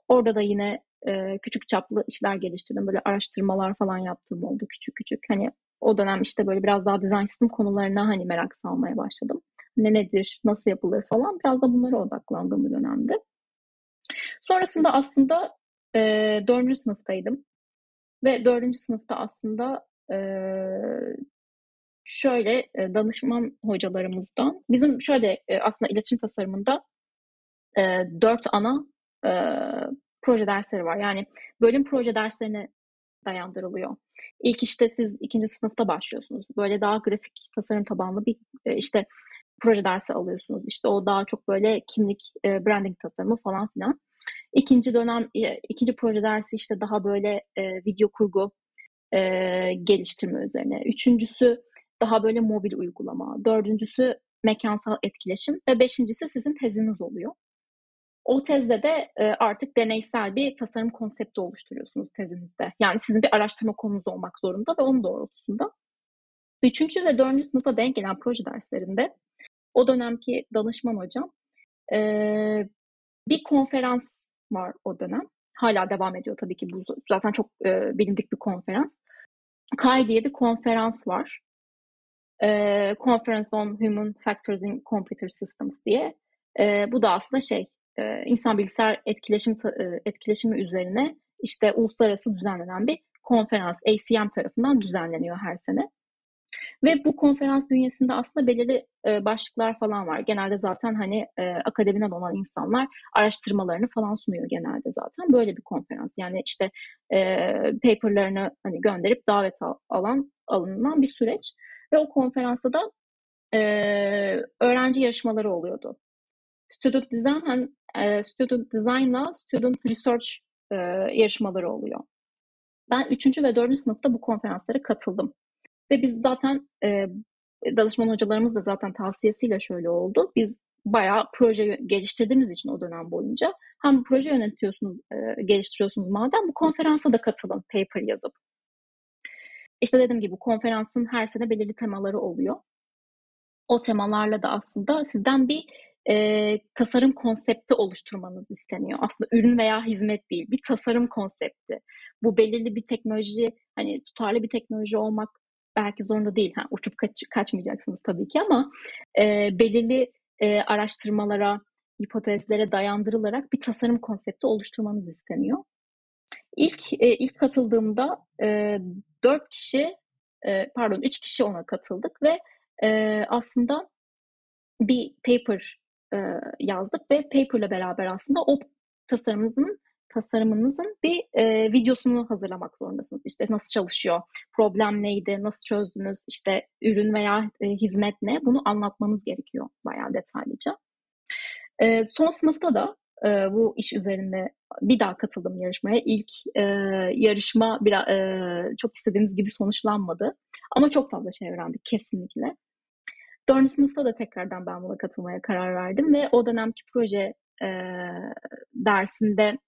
orada da yine e, küçük çaplı işler geliştirdim. Böyle araştırmalar falan yaptığım oldu küçük küçük. Hani o dönem işte böyle biraz daha design sistem konularına hani merak salmaya başladım. Ne nedir, nasıl yapılır falan. Biraz da bunlara odaklandığım bir dönemde. Sonrasında aslında e, dördüncü sınıftaydım. Ve dördüncü sınıfta aslında e, şöyle e, danışman hocalarımızdan, bizim şöyle e, aslında iletişim tasarımında e, dört ana e, proje dersleri var. Yani bölüm proje derslerine dayandırılıyor. İlk işte siz ikinci sınıfta başlıyorsunuz. Böyle daha grafik tasarım tabanlı bir işte proje dersi alıyorsunuz. İşte o daha çok böyle kimlik, e, branding tasarımı falan filan. İkinci dönem, e, ikinci proje dersi işte daha böyle video kurgu geliştirme üzerine. Üçüncüsü daha böyle mobil uygulama. Dördüncüsü mekansal etkileşim ve beşincisi sizin teziniz oluyor. O tezde de e, artık deneysel bir tasarım konsepti oluşturuyorsunuz tezinizde. Yani sizin bir araştırma konunuz olmak zorunda ve onun doğrultusunda. Üçüncü ve dördüncü sınıfa denk gelen proje derslerinde o dönemki danışman hocam e, bir konferans var o dönem. Hala devam ediyor tabii ki bu zaten çok e, bilindik bir konferans. KAI diye bir konferans var. E, Conference on Human Factors in Computer Systems diye. E, bu da aslında şey e, insan bilgisayar etkileşim etkileşimi üzerine işte uluslararası düzenlenen bir konferans ACM tarafından düzenleniyor her sene. Ve bu konferans bünyesinde aslında belirli e, başlıklar falan var. Genelde zaten hani e, akademiden olan insanlar araştırmalarını falan sunuyor genelde zaten. Böyle bir konferans. Yani işte e, paperlarını hani gönderip davet al, alan alınan bir süreç. Ve o konferansta da e, öğrenci yarışmaları oluyordu. Student Design e, Student Design'la Student Research e, yarışmaları oluyor. Ben 3. ve 4. sınıfta bu konferanslara katıldım. Ve biz zaten e, danışman hocalarımız da zaten tavsiyesiyle şöyle oldu. Biz bayağı proje geliştirdiğimiz için o dönem boyunca hem proje yönetiyorsunuz, e, geliştiriyorsunuz madem bu konferansa da katılın paper yazıp. İşte dediğim gibi konferansın her sene belirli temaları oluyor. O temalarla da aslında sizden bir e, tasarım konsepti oluşturmanız isteniyor. Aslında ürün veya hizmet değil, bir tasarım konsepti. Bu belirli bir teknoloji, hani tutarlı bir teknoloji olmak belki zorunda değil. Ha, uçup kaç, kaçmayacaksınız tabii ki ama e, belirli e, araştırmalara, hipotezlere dayandırılarak bir tasarım konsepti oluşturmanız isteniyor. İlk e, ilk katıldığımda e, 4 kişi, e, pardon 3 kişi ona katıldık ve e, aslında bir paper e, yazdık ve paper'la beraber aslında o tasarımınızın tasarımınızın bir e, videosunu hazırlamak zorundasınız. İşte nasıl çalışıyor, problem neydi, nasıl çözdünüz, işte ürün veya e, hizmet ne bunu anlatmanız gerekiyor bayağı detaylıca. E, son sınıfta da e, bu iş üzerinde bir daha katıldım yarışmaya. İlk e, yarışma bir, e, çok istediğimiz gibi sonuçlanmadı. Ama çok fazla şey öğrendik kesinlikle. Dördüncü sınıfta da tekrardan ben buna katılmaya karar verdim ve o dönemki proje e, dersinde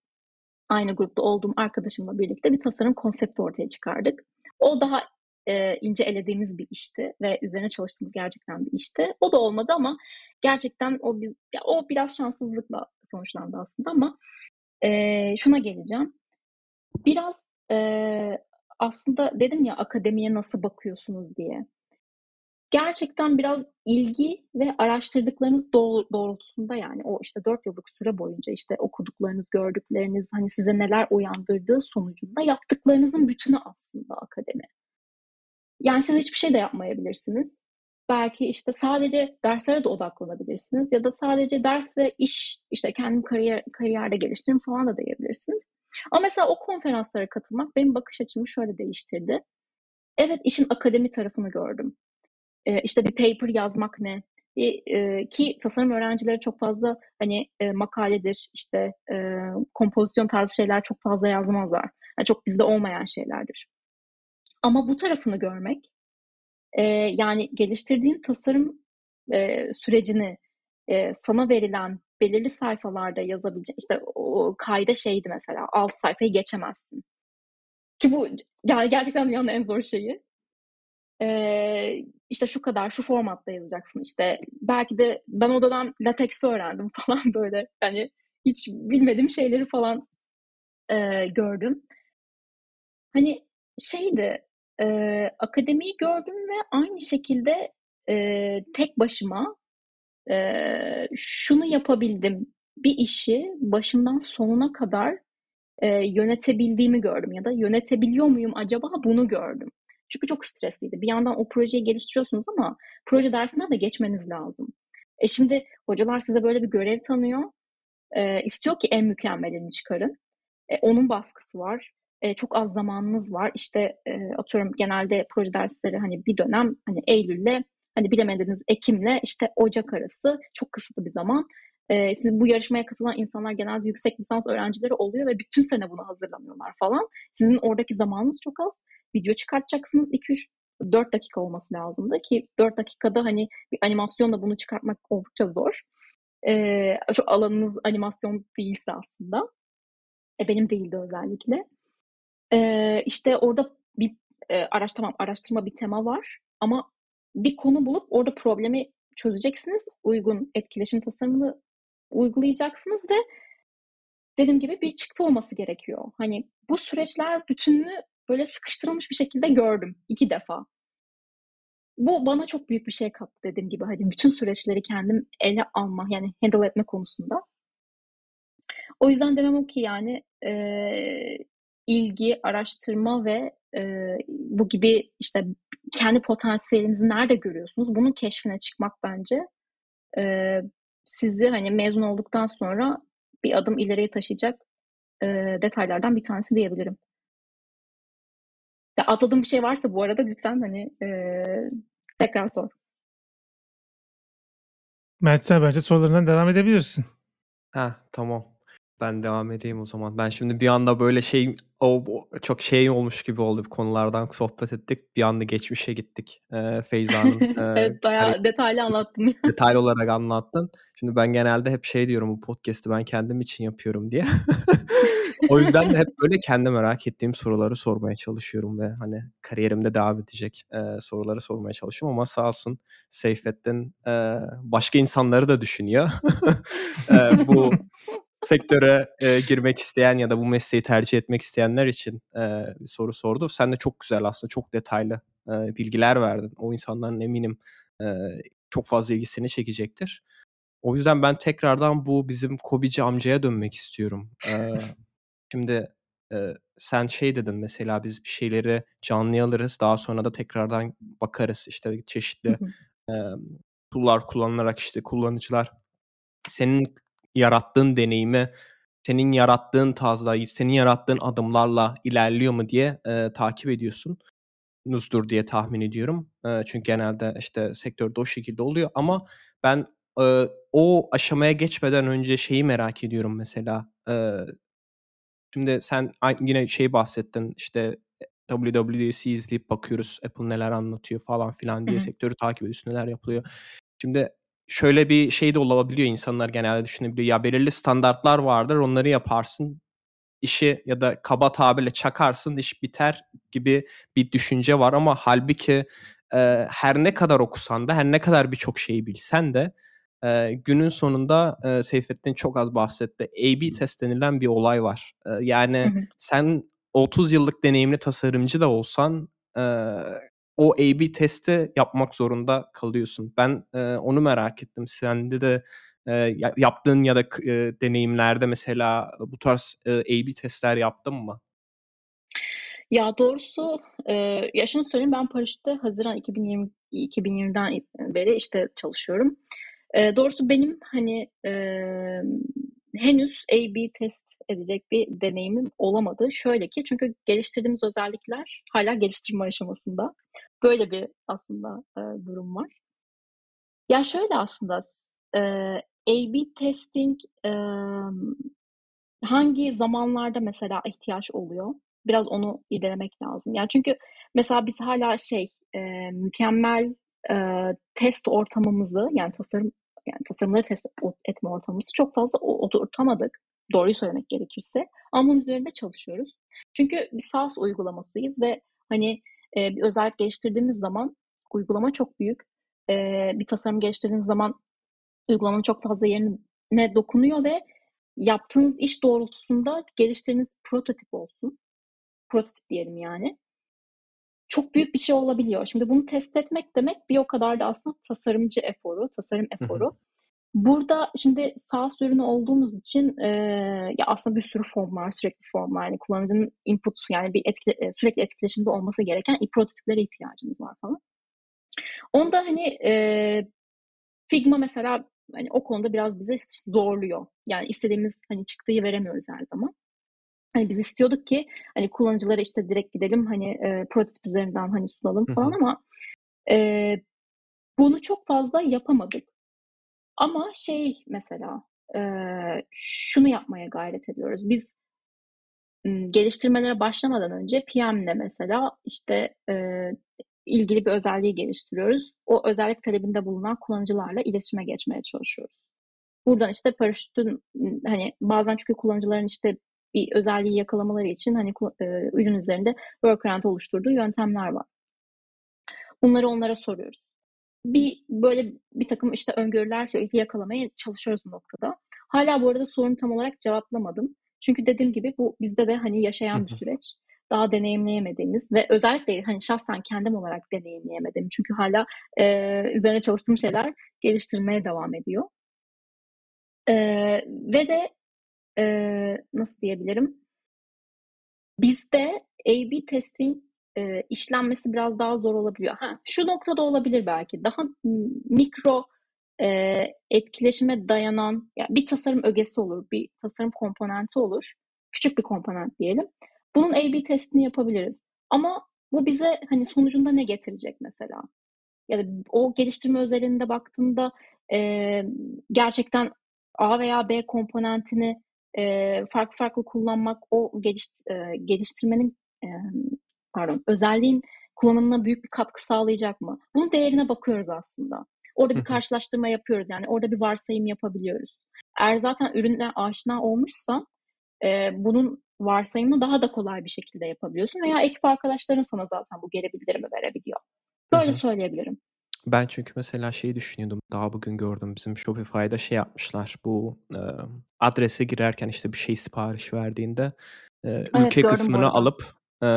aynı grupta olduğum arkadaşımla birlikte bir tasarım konsepti ortaya çıkardık. O daha e, ince elediğimiz bir işti ve üzerine çalıştığımız gerçekten bir işti. O da olmadı ama gerçekten o bir, o biraz şanssızlıkla sonuçlandı aslında ama e, şuna geleceğim. Biraz e, aslında dedim ya akademiye nasıl bakıyorsunuz diye gerçekten biraz ilgi ve araştırdıklarınız doğrultusunda yani o işte dört yıllık süre boyunca işte okuduklarınız, gördükleriniz hani size neler uyandırdığı sonucunda yaptıklarınızın bütünü aslında akademi. Yani siz hiçbir şey de yapmayabilirsiniz. Belki işte sadece derslere de odaklanabilirsiniz ya da sadece ders ve iş işte kendim kariyer, kariyerde geliştirin falan da diyebilirsiniz. Ama mesela o konferanslara katılmak benim bakış açımı şöyle değiştirdi. Evet işin akademi tarafını gördüm e, işte bir paper yazmak ne? E, ki tasarım öğrencileri çok fazla hani e, makaledir, işte e, kompozisyon tarzı şeyler çok fazla yazmazlar. Yani çok bizde olmayan şeylerdir. Ama bu tarafını görmek, e, yani geliştirdiğin tasarım e, sürecini e, sana verilen belirli sayfalarda yazabileceğin, işte o kayda şeydi mesela, alt sayfayı geçemezsin. Ki bu yani gerçekten dünyanın en zor şeyi. Ee, işte şu kadar şu formatta yazacaksın işte belki de ben o dönem latex öğrendim [laughs] falan böyle hani hiç bilmediğim şeyleri falan e, gördüm. Hani şeydi e, akademiyi gördüm ve aynı şekilde e, tek başıma e, şunu yapabildim bir işi başından sonuna kadar e, yönetebildiğimi gördüm ya da yönetebiliyor muyum acaba bunu gördüm. Çünkü çok stresliydi. Bir yandan o projeyi geliştiriyorsunuz ama proje dersinden de geçmeniz lazım. E şimdi hocalar size böyle bir görev tanıyor. E, istiyor ki en mükemmelini çıkarın. E, onun baskısı var. E, çok az zamanınız var. İşte e, atıyorum genelde proje dersleri hani bir dönem hani Eylül'le hani bilemediğiniz Ekim'le işte Ocak arası çok kısıtlı bir zaman. E, sizin bu yarışmaya katılan insanlar genelde yüksek lisans öğrencileri oluyor ve bütün sene buna hazırlanıyorlar falan. Sizin oradaki zamanınız çok az. Video çıkartacaksınız 2-3 4 dakika olması lazımdı ki 4 dakikada hani bir animasyonla bunu çıkartmak oldukça zor. Ee, şu alanınız animasyon değilse aslında. E, benim değildi özellikle. Ee, işte orada bir e, araç tamam araştırma bir tema var ama bir konu bulup orada problemi çözeceksiniz. Uygun etkileşim tasarımını uygulayacaksınız ve dediğim gibi bir çıktı olması gerekiyor. Hani bu süreçler bütününü böyle sıkıştırılmış bir şekilde gördüm iki defa. Bu bana çok büyük bir şey kattı dediğim gibi. Hani bütün süreçleri kendim ele alma yani handle etme konusunda. O yüzden demem o ki yani e, ilgi, araştırma ve e, bu gibi işte kendi potansiyelinizi nerede görüyorsunuz? Bunun keşfine çıkmak bence e, sizi hani mezun olduktan sonra bir adım ileriye taşıyacak e, detaylardan bir tanesi diyebilirim. Ya atladığım bir şey varsa bu arada lütfen hani e, tekrar sor. Mert sen bence sorularından devam edebilirsin. Ha tamam. Ben devam edeyim o zaman. Ben şimdi bir anda böyle şey o, çok şey olmuş gibi oldu. Konulardan sohbet ettik. Bir anda geçmişe gittik. Ee, Feyza'nın [laughs] e, evet bayağı detaylı anlattın. [laughs] detaylı olarak anlattın. Şimdi ben genelde hep şey diyorum bu podcast'i ben kendim için yapıyorum diye. [laughs] o yüzden de hep böyle kendi merak ettiğim soruları sormaya çalışıyorum ve hani kariyerimde devam edecek e, soruları sormaya çalışıyorum ama sağ olsun Seyfettin e, başka insanları da düşünüyor. e, bu sektöre e, girmek isteyen ya da bu mesleği tercih etmek isteyenler için e, bir soru sordu. Sen de çok güzel aslında çok detaylı e, bilgiler verdin. O insanların eminim e, çok fazla ilgisini çekecektir. O yüzden ben tekrardan bu bizim Kobici amcaya dönmek istiyorum. E, şimdi e, sen şey dedin mesela biz bir şeyleri canlı alırız daha sonra da tekrardan bakarız işte çeşitli e, tool'lar kullanılarak işte kullanıcılar senin yarattığın deneyimi senin yarattığın tarzda, senin yarattığın adımlarla ilerliyor mu diye e, takip ediyorsun. Nuzdur diye tahmin ediyorum. E, çünkü genelde işte sektörde o şekilde oluyor ama ben e, o aşamaya geçmeden önce şeyi merak ediyorum mesela. E, şimdi sen yine şey bahsettin işte WWDC izleyip bakıyoruz Apple neler anlatıyor falan filan diye Hı-hı. sektörü takip ediyorsun neler yapılıyor. Şimdi şöyle bir şey de olabiliyor insanlar genelde düşünebiliyor. Ya belirli standartlar vardır onları yaparsın işi ya da kaba tabirle çakarsın iş biter gibi bir düşünce var ama halbuki e, her ne kadar okusan da her ne kadar birçok şeyi bilsen de e, günün sonunda e, Seyfettin çok az bahsetti. A-B test denilen bir olay var. E, yani hı hı. sen 30 yıllık deneyimli tasarımcı da olsan e, o A-B testi yapmak zorunda kalıyorsun. Ben e, onu merak ettim. Sende de e, yaptığın ya da e, deneyimlerde mesela bu tarz e, A-B testler yaptın mı? Ya doğrusu e, ya şunu söyleyeyim ben Paraşüt'te Haziran 2020 2020'den beri işte çalışıyorum. E, doğrusu benim hani e, henüz A-B test edecek bir deneyimim olamadı. Şöyle ki çünkü geliştirdiğimiz özellikler hala geliştirme aşamasında. Böyle bir aslında e, durum var. Ya şöyle aslında e, A-B testing e, hangi zamanlarda mesela ihtiyaç oluyor? Biraz onu irdelemek lazım. Yani çünkü mesela biz hala şey e, mükemmel e, test ortamımızı yani tasarım yani tasarımları test etme ortamımızı çok fazla oturtamadık. Doğruyu söylemek gerekirse. Ama bunun üzerinde çalışıyoruz. Çünkü bir SaaS uygulamasıyız ve hani e, bir özellik geliştirdiğimiz zaman uygulama çok büyük. E, bir tasarım geliştirdiğiniz zaman uygulamanın çok fazla yerine dokunuyor ve yaptığınız iş doğrultusunda geliştirdiğiniz prototip olsun. Prototip diyelim yani. Çok büyük bir şey olabiliyor. Şimdi bunu test etmek demek bir o kadar da aslında tasarımcı eforu, tasarım eforu. Burada şimdi SaaS ürünü olduğumuz için e, ya aslında bir sürü form var, sürekli form var. Yani kullanıcının input yani bir etkile, sürekli etkileşimde olması gereken prototiplere ihtiyacımız var falan. Onda hani e, Figma mesela hani o konuda biraz bize zorluyor. Yani istediğimiz hani çıktığı veremiyoruz her zaman. Hani biz istiyorduk ki hani kullanıcılara işte direkt gidelim hani e, prototip üzerinden hani sunalım falan ama e, bunu çok fazla yapamadık. Ama şey mesela e, şunu yapmaya gayret ediyoruz. Biz geliştirmelere başlamadan önce PM'le mesela işte e, ilgili bir özelliği geliştiriyoruz. O özellik talebinde bulunan kullanıcılarla iletişime geçmeye çalışıyoruz. Buradan işte paraşütün hani bazen çünkü kullanıcıların işte bir özelliği yakalamaları için hani e, ürün üzerinde workaround oluşturduğu yöntemler var. Bunları onlara soruyoruz. Bir böyle bir takım işte öngörüler yakalamaya çalışıyoruz bu noktada. Hala bu arada sorunu tam olarak cevaplamadım. Çünkü dediğim gibi bu bizde de hani yaşayan bir süreç. Daha deneyimleyemediğimiz ve özellikle hani şahsen kendim olarak deneyimleyemedim. Çünkü hala e, üzerine çalıştığım şeyler geliştirmeye devam ediyor. E, ve de e, nasıl diyebilirim? Bizde A-B testing e, işlenmesi biraz daha zor olabiliyor. Ha, şu noktada olabilir belki. Daha mikro e, etkileşime dayanan yani bir tasarım ögesi olur, bir tasarım komponenti olur. Küçük bir komponent diyelim. Bunun A-B testini yapabiliriz. Ama bu bize hani sonucunda ne getirecek mesela? Ya da o geliştirme özelinde baktığında e, gerçekten A veya B komponentini e, farklı farklı kullanmak o geliş, e, geliştirmenin e, pardon özelliğin kullanımına büyük bir katkı sağlayacak mı? Bunun değerine bakıyoruz aslında. Orada bir karşılaştırma yapıyoruz yani orada bir varsayım yapabiliyoruz. Eğer zaten ürünle aşina olmuşsan e, bunun varsayımını daha da kolay bir şekilde yapabiliyorsun veya ekip arkadaşların sana zaten bu geri bildirimi verebiliyor. Böyle Hı-hı. söyleyebilirim. Ben çünkü mesela şeyi düşünüyordum. Daha bugün gördüm bizim Shopify'da şey yapmışlar. Bu e, adrese girerken işte bir şey sipariş verdiğinde e, evet, ülke kısmını alıp e,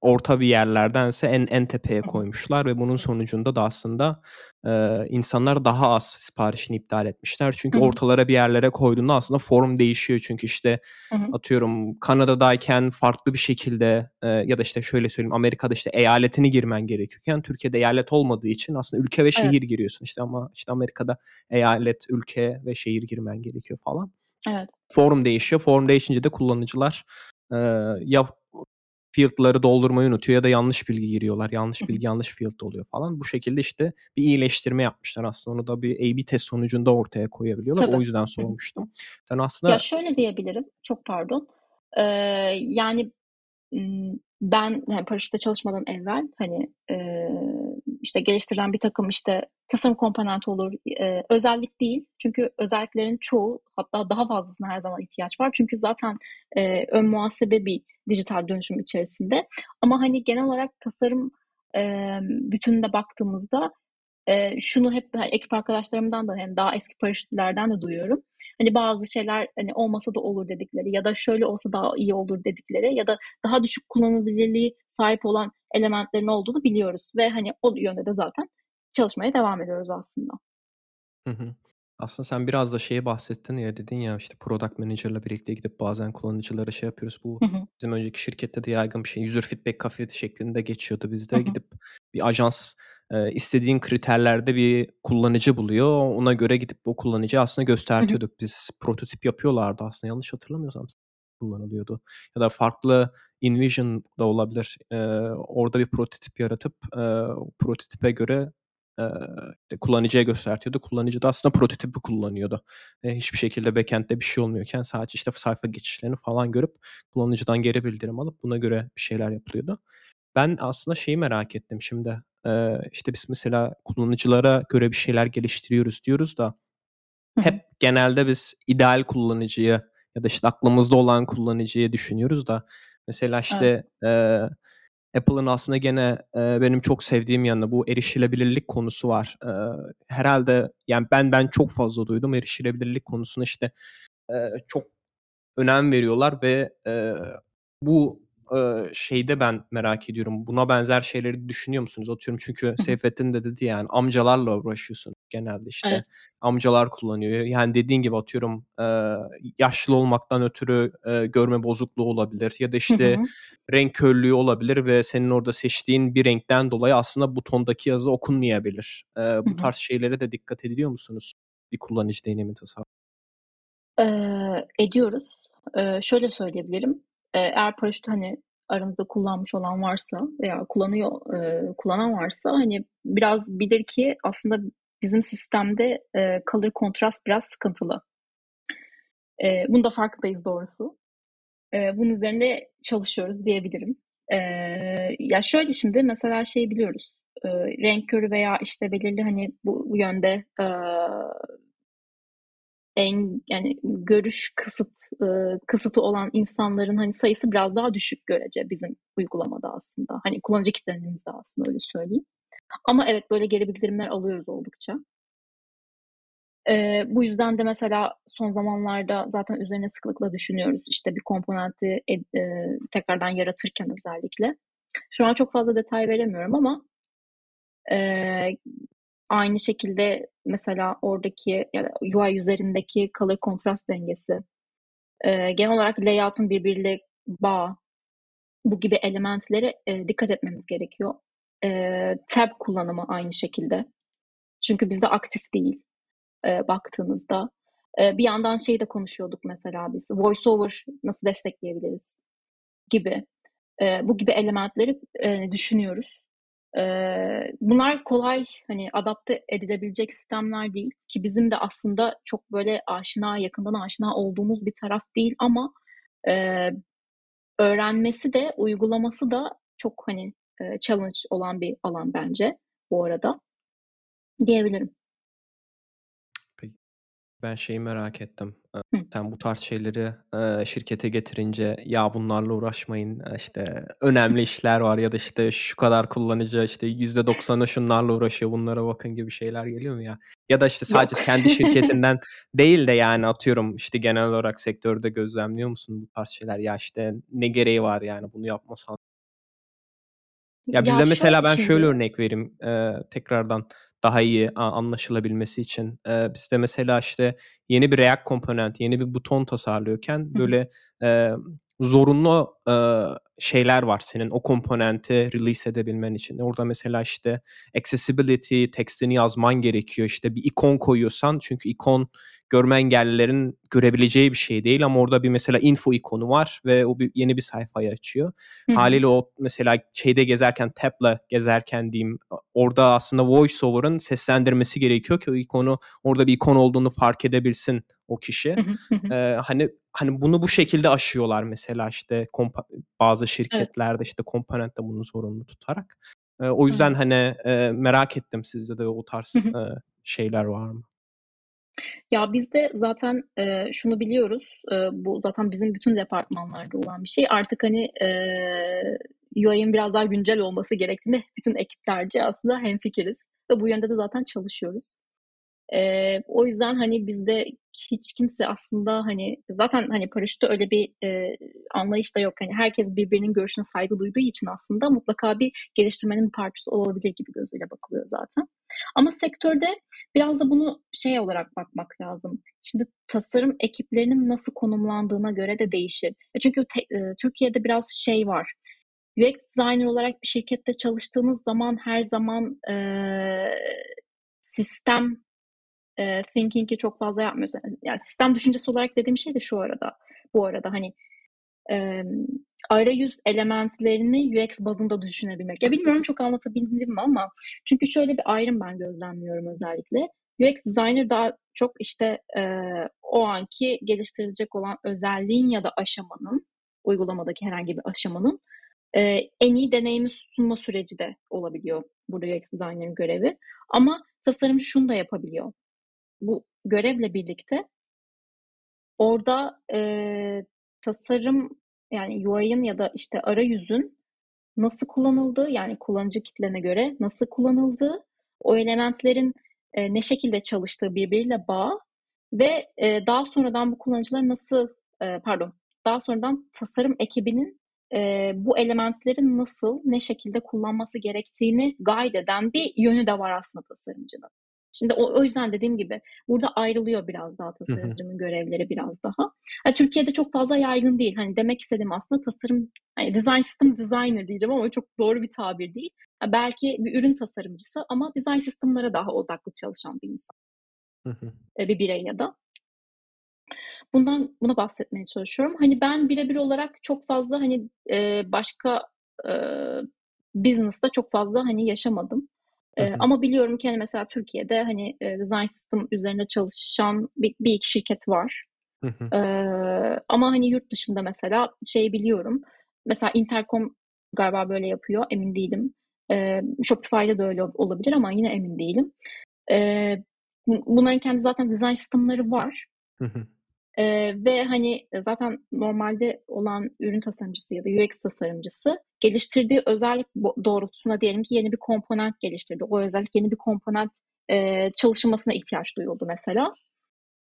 orta bir yerlerdense en en tepeye koymuşlar ve bunun sonucunda da aslında e, insanlar daha az siparişini iptal etmişler. Çünkü Hı-hı. ortalara bir yerlere koyduğunda aslında form değişiyor. Çünkü işte Hı-hı. atıyorum Kanada'dayken farklı bir şekilde e, ya da işte şöyle söyleyeyim Amerika'da işte eyaletini girmen gerekiyorken Türkiye'de eyalet olmadığı için aslında ülke ve şehir evet. giriyorsun işte ama işte Amerika'da eyalet, ülke ve şehir girmen gerekiyor falan. Evet. Form değişiyor. Form değişince de kullanıcılar e, ya field'ları doldurmayı unutuyor ya da yanlış bilgi giriyorlar. Yanlış bilgi yanlış field oluyor falan. Bu şekilde işte bir iyileştirme yapmışlar aslında. Onu da bir A-B test sonucunda ortaya koyabiliyorlar. Tabii. O yüzden sormuştum. Sen aslında... Ya şöyle diyebilirim. Çok pardon. Ee, yani ben yani paraşütte çalışmadan evvel hani e, işte geliştirilen bir takım işte tasarım komponenti olur. E, özellik değil. Çünkü özelliklerin çoğu hatta daha fazlasına her zaman ihtiyaç var. Çünkü zaten e, ön muhasebe bir dijital dönüşüm içerisinde. Ama hani genel olarak tasarım e, bütününe baktığımızda e, şunu hep hani ekip arkadaşlarımdan da hani daha eski paraşütlerden de duyuyorum. Hani bazı şeyler hani olmasa da olur dedikleri ya da şöyle olsa daha iyi olur dedikleri ya da daha düşük kullanılabilirliği sahip olan elementlerin olduğunu biliyoruz ve hani o yönde de zaten çalışmaya devam ediyoruz aslında. Hı hı. Aslında sen biraz da şeye bahsettin ya dedin ya işte product manager'la birlikte gidip bazen kullanıcılara şey yapıyoruz. Bu Hı hı. bizim önceki şirkette de yaygın bir şey. User feedback cafe şeklinde geçiyordu bizde. Hı hı. Gidip bir ajans e, istediğin kriterlerde bir kullanıcı buluyor. Ona göre gidip o kullanıcıyı aslında göstertiyorduk. Hı hı. Biz prototip yapıyorlardı aslında yanlış hatırlamıyorsam kullanılıyordu. Ya da farklı InVision da olabilir. E, orada bir prototip yaratıp e, prototipe göre işte kullanıcıya göstertiyordu. Kullanıcı da aslında prototipi kullanıyordu. E, hiçbir şekilde backend'de bir şey olmuyorken sadece işte sayfa geçişlerini falan görüp kullanıcıdan geri bildirim alıp buna göre bir şeyler yapılıyordu. Ben aslında şeyi merak ettim şimdi. E, işte biz mesela kullanıcılara göre bir şeyler geliştiriyoruz diyoruz da hep genelde biz ideal kullanıcıyı ya da işte aklımızda olan kullanıcıyı düşünüyoruz da mesela işte evet. e, Apple'ın aslında gene e, benim çok sevdiğim yanı bu erişilebilirlik konusu var. E, herhalde yani ben ben çok fazla duydum erişilebilirlik konusunu işte e, çok önem veriyorlar ve e, bu e, şeyde ben merak ediyorum. Buna benzer şeyleri düşünüyor musunuz? Atıyorum çünkü Seyfettin de dedi yani amcalarla uğraşıyorsun genelde işte. Evet. Amcalar kullanıyor. Yani dediğin gibi atıyorum e, yaşlı olmaktan ötürü e, görme bozukluğu olabilir ya da işte renk körlüğü olabilir ve senin orada seçtiğin bir renkten dolayı aslında butondaki yazı okunmayabilir. E, bu tarz şeylere de dikkat ediyor musunuz? Bir kullanıcı deneyimi tasarım. Ee, ediyoruz. Ee, şöyle söyleyebilirim. Eğer paraşütü hani aranızda kullanmış olan varsa veya kullanıyor e, kullanan varsa hani biraz bilir ki aslında bizim sistemde e, color kontrast biraz sıkıntılı. E, bunu da farkındayız doğrusu. E, bunun üzerinde çalışıyoruz diyebilirim. E, ya şöyle şimdi mesela şey biliyoruz. E, renk körü veya işte belirli hani bu, bu yönde e, en yani görüş kısıt e, kısıtı olan insanların hani sayısı biraz daha düşük görece bizim uygulamada aslında. Hani kullanıcı kitlerimizde aslında öyle söyleyeyim. Ama evet böyle geri bildirimler alıyoruz oldukça. E, bu yüzden de mesela son zamanlarda zaten üzerine sıklıkla düşünüyoruz. İşte bir komponenti e, tekrardan yaratırken özellikle. Şu an çok fazla detay veremiyorum ama e, aynı şekilde mesela oradaki yani UI üzerindeki color kontrast dengesi, e, genel olarak layout'un birbiriyle bağ, bu gibi elementlere e, dikkat etmemiz gerekiyor. E, tab kullanımı aynı şekilde. Çünkü bizde aktif değil e, baktığınızda. E, bir yandan şey de konuşuyorduk mesela biz. VoiceOver nasıl destekleyebiliriz gibi. E, bu gibi elementleri e, düşünüyoruz. Bunlar kolay hani adapte edilebilecek sistemler değil ki bizim de aslında çok böyle aşina yakından aşina olduğumuz bir taraf değil ama öğrenmesi de uygulaması da çok hani e, challenge olan bir alan bence bu arada diyebilirim. Ben şeyi merak ettim. Hı. Sen bu tarz şeyleri e, şirkete getirince ya bunlarla uğraşmayın e, işte önemli işler var ya da işte şu kadar kullanıcı işte %90'ı şunlarla uğraşıyor bunlara bakın gibi şeyler geliyor mu ya? Ya da işte sadece Yok. kendi şirketinden değil de yani atıyorum işte genel olarak sektörde gözlemliyor musun bu tarz şeyler? Ya işte ne gereği var yani bunu yapmasan? Ya bizde Ya mesela şöyle ben şöyle şimdi örnek vereyim e, tekrardan daha iyi anlaşılabilmesi için. E, bizde mesela işte yeni bir React komponent, yeni bir buton tasarlıyorken böyle e, zorunlu e, şeyler var senin o komponenti release edebilmen için. Orada mesela işte accessibility tekstini yazman gerekiyor. İşte bir ikon koyuyorsan çünkü ikon görme engellilerin görebileceği bir şey değil ama orada bir mesela info ikonu var ve o bir, yeni bir sayfayı açıyor. Hı. Haliyle o mesela şeyde gezerken tab'la gezerken diyeyim orada aslında voiceover'ın seslendirmesi gerekiyor ki o ikonu orada bir ikon olduğunu fark edebilsin o kişi. Ee, hani hani bunu bu şekilde aşıyorlar mesela işte bazı Evet. şirketlerde işte komponentte bunu zorunlu tutarak. Ee, o yüzden Evet. hani e, merak ettim sizde de o tarz Hı hı. e, şeyler var mı? Ya biz de zaten e, şunu biliyoruz. E, bu zaten bizim bütün departmanlarda olan bir şey. Artık hani e, UI'nin biraz daha güncel olması gerektiğinde bütün ekiplerce aslında hemfikiriz. Ve bu yönde de zaten çalışıyoruz. E, o yüzden hani bizde hiç kimse aslında hani zaten hani paraşütte öyle bir e, anlayış da yok. Hani herkes birbirinin görüşüne saygı duyduğu için aslında mutlaka bir geliştirmenin bir parçası olabilir gibi gözüyle bakılıyor zaten. Ama sektörde biraz da bunu şey olarak bakmak lazım. Şimdi tasarım ekiplerinin nasıl konumlandığına göre de değişir. E Çünkü te- e, Türkiye'de biraz şey var. UX designer olarak bir şirkette çalıştığınız zaman her zaman e, sistem e, thinking'i çok fazla yapmıyoruz. Yani sistem düşüncesi olarak dediğim şey de şu arada. Bu arada hani e, arayüz elementlerini UX bazında düşünebilmek. Ya bilmiyorum çok anlatabildim mi ama çünkü şöyle bir ayrım ben gözlemliyorum özellikle. UX designer daha çok işte e, o anki geliştirilecek olan özelliğin ya da aşamanın uygulamadaki herhangi bir aşamanın e, en iyi deneyimi sunma süreci de olabiliyor burada UX designer'ın görevi. Ama tasarım şunu da yapabiliyor. Bu görevle birlikte orada e, tasarım yani UI'ın ya da işte arayüzün nasıl kullanıldığı yani kullanıcı kitlene göre nasıl kullanıldığı, o elementlerin e, ne şekilde çalıştığı birbiriyle bağ ve e, daha sonradan bu kullanıcılar nasıl e, pardon daha sonradan tasarım ekibinin e, bu elementlerin nasıl ne şekilde kullanması gerektiğini guide eden bir yönü de var aslında tasarımcının. Şimdi o, o yüzden dediğim gibi burada ayrılıyor biraz daha tasarımcının görevleri biraz daha. Yani Türkiye'de çok fazla yaygın değil. Hani demek istediğim aslında tasarım, hani design system designer diyeceğim ama çok doğru bir tabir değil. Yani belki bir ürün tasarımcısı ama design sistemlara daha odaklı çalışan bir insan. E, bir birey ya da. Bundan buna bahsetmeye çalışıyorum. Hani ben birebir olarak çok fazla hani e, başka e, business'ta çok fazla hani yaşamadım. E, ama biliyorum ki hani mesela Türkiye'de hani e, design system üzerinde çalışan bir, bir iki şirket var. e, ama hani yurt dışında mesela şey biliyorum. Mesela Intercom galiba böyle yapıyor. Emin değilim. E, Shopify'da da öyle olabilir ama yine emin değilim. E, bunların kendi zaten design sistemleri var. Ee, ve hani zaten normalde olan ürün tasarımcısı ya da UX tasarımcısı geliştirdiği özellik doğrultusunda diyelim ki yeni bir komponent geliştirdi. O özellik yeni bir komponent e, çalışılmasına ihtiyaç duyuldu mesela.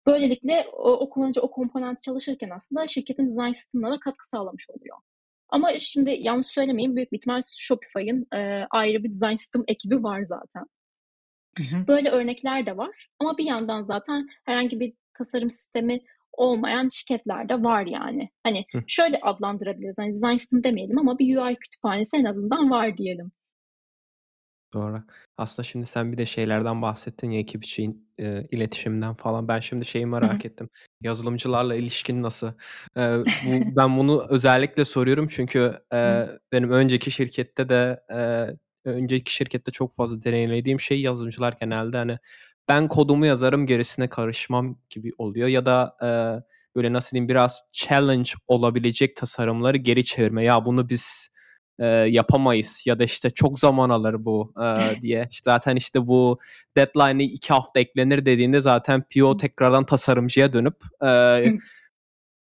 Böylelikle o, o kullanıcı o komponent çalışırken aslında şirketin design sistemine de katkı sağlamış oluyor. Ama şimdi yanlış söylemeyeyim büyük bir ihtimal Shopify'ın e, ayrı bir design sistem ekibi var zaten. Böyle örnekler de var. Ama bir yandan zaten herhangi bir tasarım sistemi olmayan şirketler de var yani. Hani Hı. şöyle adlandırabiliriz. Hani design system demeyelim ama bir UI kütüphanesi en azından var diyelim. Doğru. Aslında şimdi sen bir de şeylerden bahsettin ya ekip için e, iletişimden falan. Ben şimdi şeyi merak Hı. ettim. Yazılımcılarla ilişkin nasıl? E, bu, ben bunu özellikle soruyorum çünkü e, benim önceki şirkette de e, önceki şirkette çok fazla deneyimlediğim şey yazılımcılar genelde hani ben kodumu yazarım gerisine karışmam gibi oluyor ya da e, böyle nasıl diyeyim biraz challenge olabilecek tasarımları geri çevirme. Ya bunu biz e, yapamayız ya da işte çok zaman alır bu e, [laughs] diye. İşte zaten işte bu deadline'ı iki hafta eklenir dediğinde zaten PO tekrardan tasarımcıya dönüp e,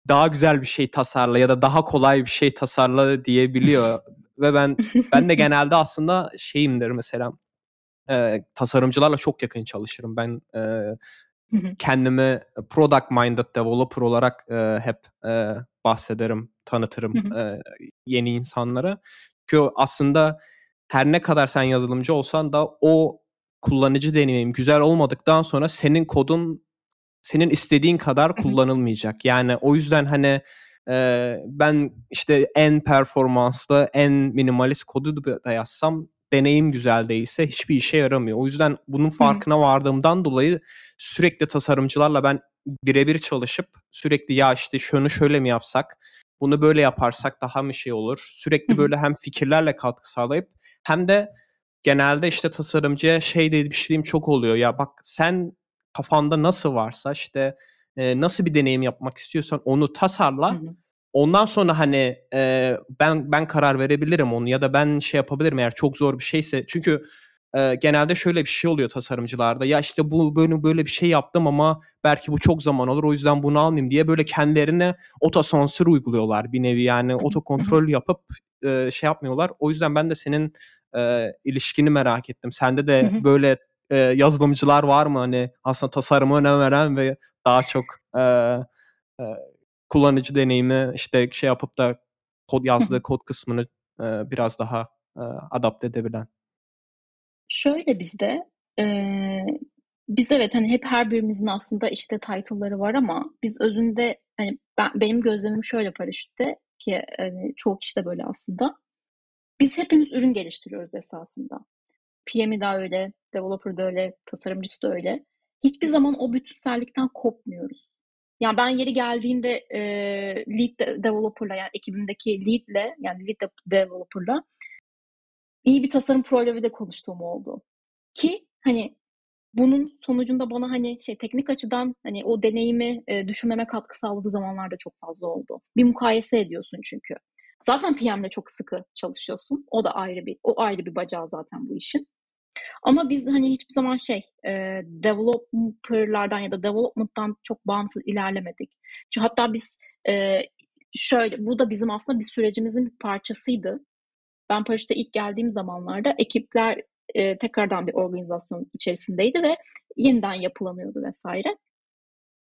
daha güzel bir şey tasarla ya da daha kolay bir şey tasarla diyebiliyor. [laughs] Ve ben ben de [laughs] genelde aslında şeyimdir mesela e, tasarımcılarla çok yakın çalışırım. Ben e, kendimi product minded developer olarak e, hep e, bahsederim, tanıtırım e, yeni insanlara. Çünkü aslında her ne kadar sen yazılımcı olsan da o kullanıcı deneyim güzel olmadıktan sonra senin kodun senin istediğin kadar kullanılmayacak. Yani o yüzden hani e, ben işte en performanslı, en minimalist kodu da yazsam deneyim güzel değilse hiçbir işe yaramıyor. O yüzden bunun farkına vardığımdan dolayı sürekli tasarımcılarla ben birebir çalışıp sürekli ya işte şunu şöyle mi yapsak, bunu böyle yaparsak daha mı şey olur? Sürekli böyle hem fikirlerle katkı sağlayıp hem de genelde işte tasarımcıya şey dediğim şeyim çok oluyor. Ya bak sen kafanda nasıl varsa işte e, nasıl bir deneyim yapmak istiyorsan onu tasarla. Hı hı. Ondan sonra hani e, ben ben karar verebilirim onu ya da ben şey yapabilirim eğer çok zor bir şeyse. Çünkü e, genelde şöyle bir şey oluyor tasarımcılarda. Ya işte bu böyle böyle bir şey yaptım ama belki bu çok zaman olur o yüzden bunu almayayım diye böyle kendilerine otosansür uyguluyorlar bir nevi yani otokontrol yapıp e, şey yapmıyorlar. O yüzden ben de senin e, ilişkini merak ettim. Sende de böyle e, yazılımcılar var mı hani aslında tasarıma önem veren ve daha çok e, e, kullanıcı deneyimi işte şey yapıp da kod yazdığı kod kısmını e, biraz daha e, adapte edebilen. Şöyle bizde e, biz evet hani hep her birimizin aslında işte title'ları var ama biz özünde hani ben, benim gözlemim şöyle paraşütte ki hani çoğu kişi de böyle aslında. Biz hepimiz ürün geliştiriyoruz esasında. PM'i de öyle, developer da öyle, tasarımcısı da öyle. Hiçbir zaman o bütünsellikten kopmuyoruz. Yani ben yeri geldiğinde e, lead developer'la yani ekibimdeki lead'le yani lead developer'la iyi bir tasarım problemi de konuştuğum oldu. Ki hani bunun sonucunda bana hani şey teknik açıdan hani o deneyimi e, düşünmeme katkı sağladığı zamanlarda çok fazla oldu. Bir mukayese ediyorsun çünkü. Zaten PM'de çok sıkı çalışıyorsun. O da ayrı bir o ayrı bir bacağı zaten bu işin. Ama biz hani hiçbir zaman şey e, developerlardan ya da development'tan çok bağımsız ilerlemedik. Çünkü hatta biz e, şöyle bu da bizim aslında bir sürecimizin bir parçasıydı. ben Paraşüt'e ilk geldiğim zamanlarda ekipler e, tekrardan bir organizasyon içerisindeydi ve yeniden yapılanıyordu vesaire.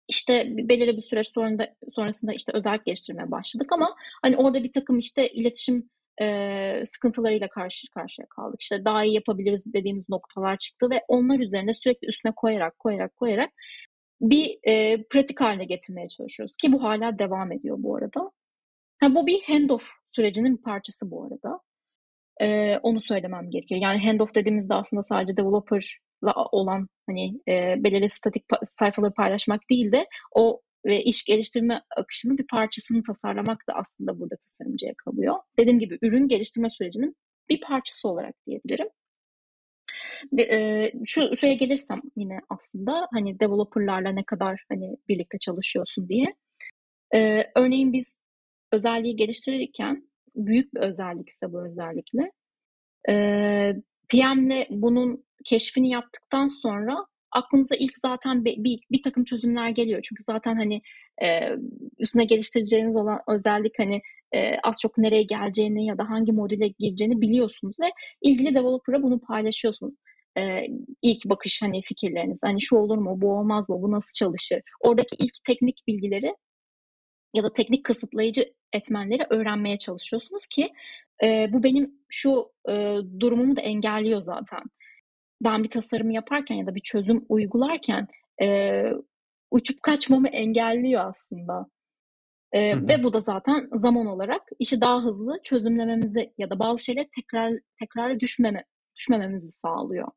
İşte belirli bir süreç sonunda, sonrasında işte özellik geliştirmeye başladık ama hani orada bir takım işte iletişim e, sıkıntılarıyla karşı karşıya kaldık. İşte daha iyi yapabiliriz dediğimiz noktalar çıktı ve onlar üzerine sürekli üstüne koyarak koyarak koyarak bir e, pratik haline getirmeye çalışıyoruz. Ki bu hala devam ediyor bu arada. Ha, bu bir handoff sürecinin bir parçası bu arada. Ee, onu söylemem gerekiyor. Yani handoff dediğimizde aslında sadece developer'la olan hani e, belirli statik sayfaları paylaşmak değil de o ve iş geliştirme akışının bir parçasını tasarlamak da aslında burada tasarımcıya kalıyor. Dediğim gibi ürün geliştirme sürecinin bir parçası olarak diyebilirim. De, e, şu şuraya gelirsem yine aslında hani developerlarla ne kadar hani birlikte çalışıyorsun diye. E, örneğin biz özelliği geliştirirken büyük bir özellik ise bu özellikle e, PM'le bunun keşfini yaptıktan sonra aklınıza ilk zaten bir, bir, bir takım çözümler geliyor. Çünkü zaten hani e, üstüne geliştireceğiniz olan özellik hani e, az çok nereye geleceğini ya da hangi modüle gireceğini biliyorsunuz ve ilgili developer'a bunu paylaşıyorsunuz. E, ilk bakış hani fikirleriniz. Hani şu olur mu, bu olmaz mı, bu nasıl çalışır? Oradaki ilk teknik bilgileri ya da teknik kısıtlayıcı etmenleri öğrenmeye çalışıyorsunuz ki e, bu benim şu e, durumumu da engelliyor zaten. Ben bir tasarım yaparken ya da bir çözüm uygularken e, uçup kaçmamı engelliyor aslında. E, ve bu da zaten zaman olarak işi daha hızlı çözümlememizi ya da bazı şeyler tekrar tekrar düşmeme düşmememizi sağlıyor.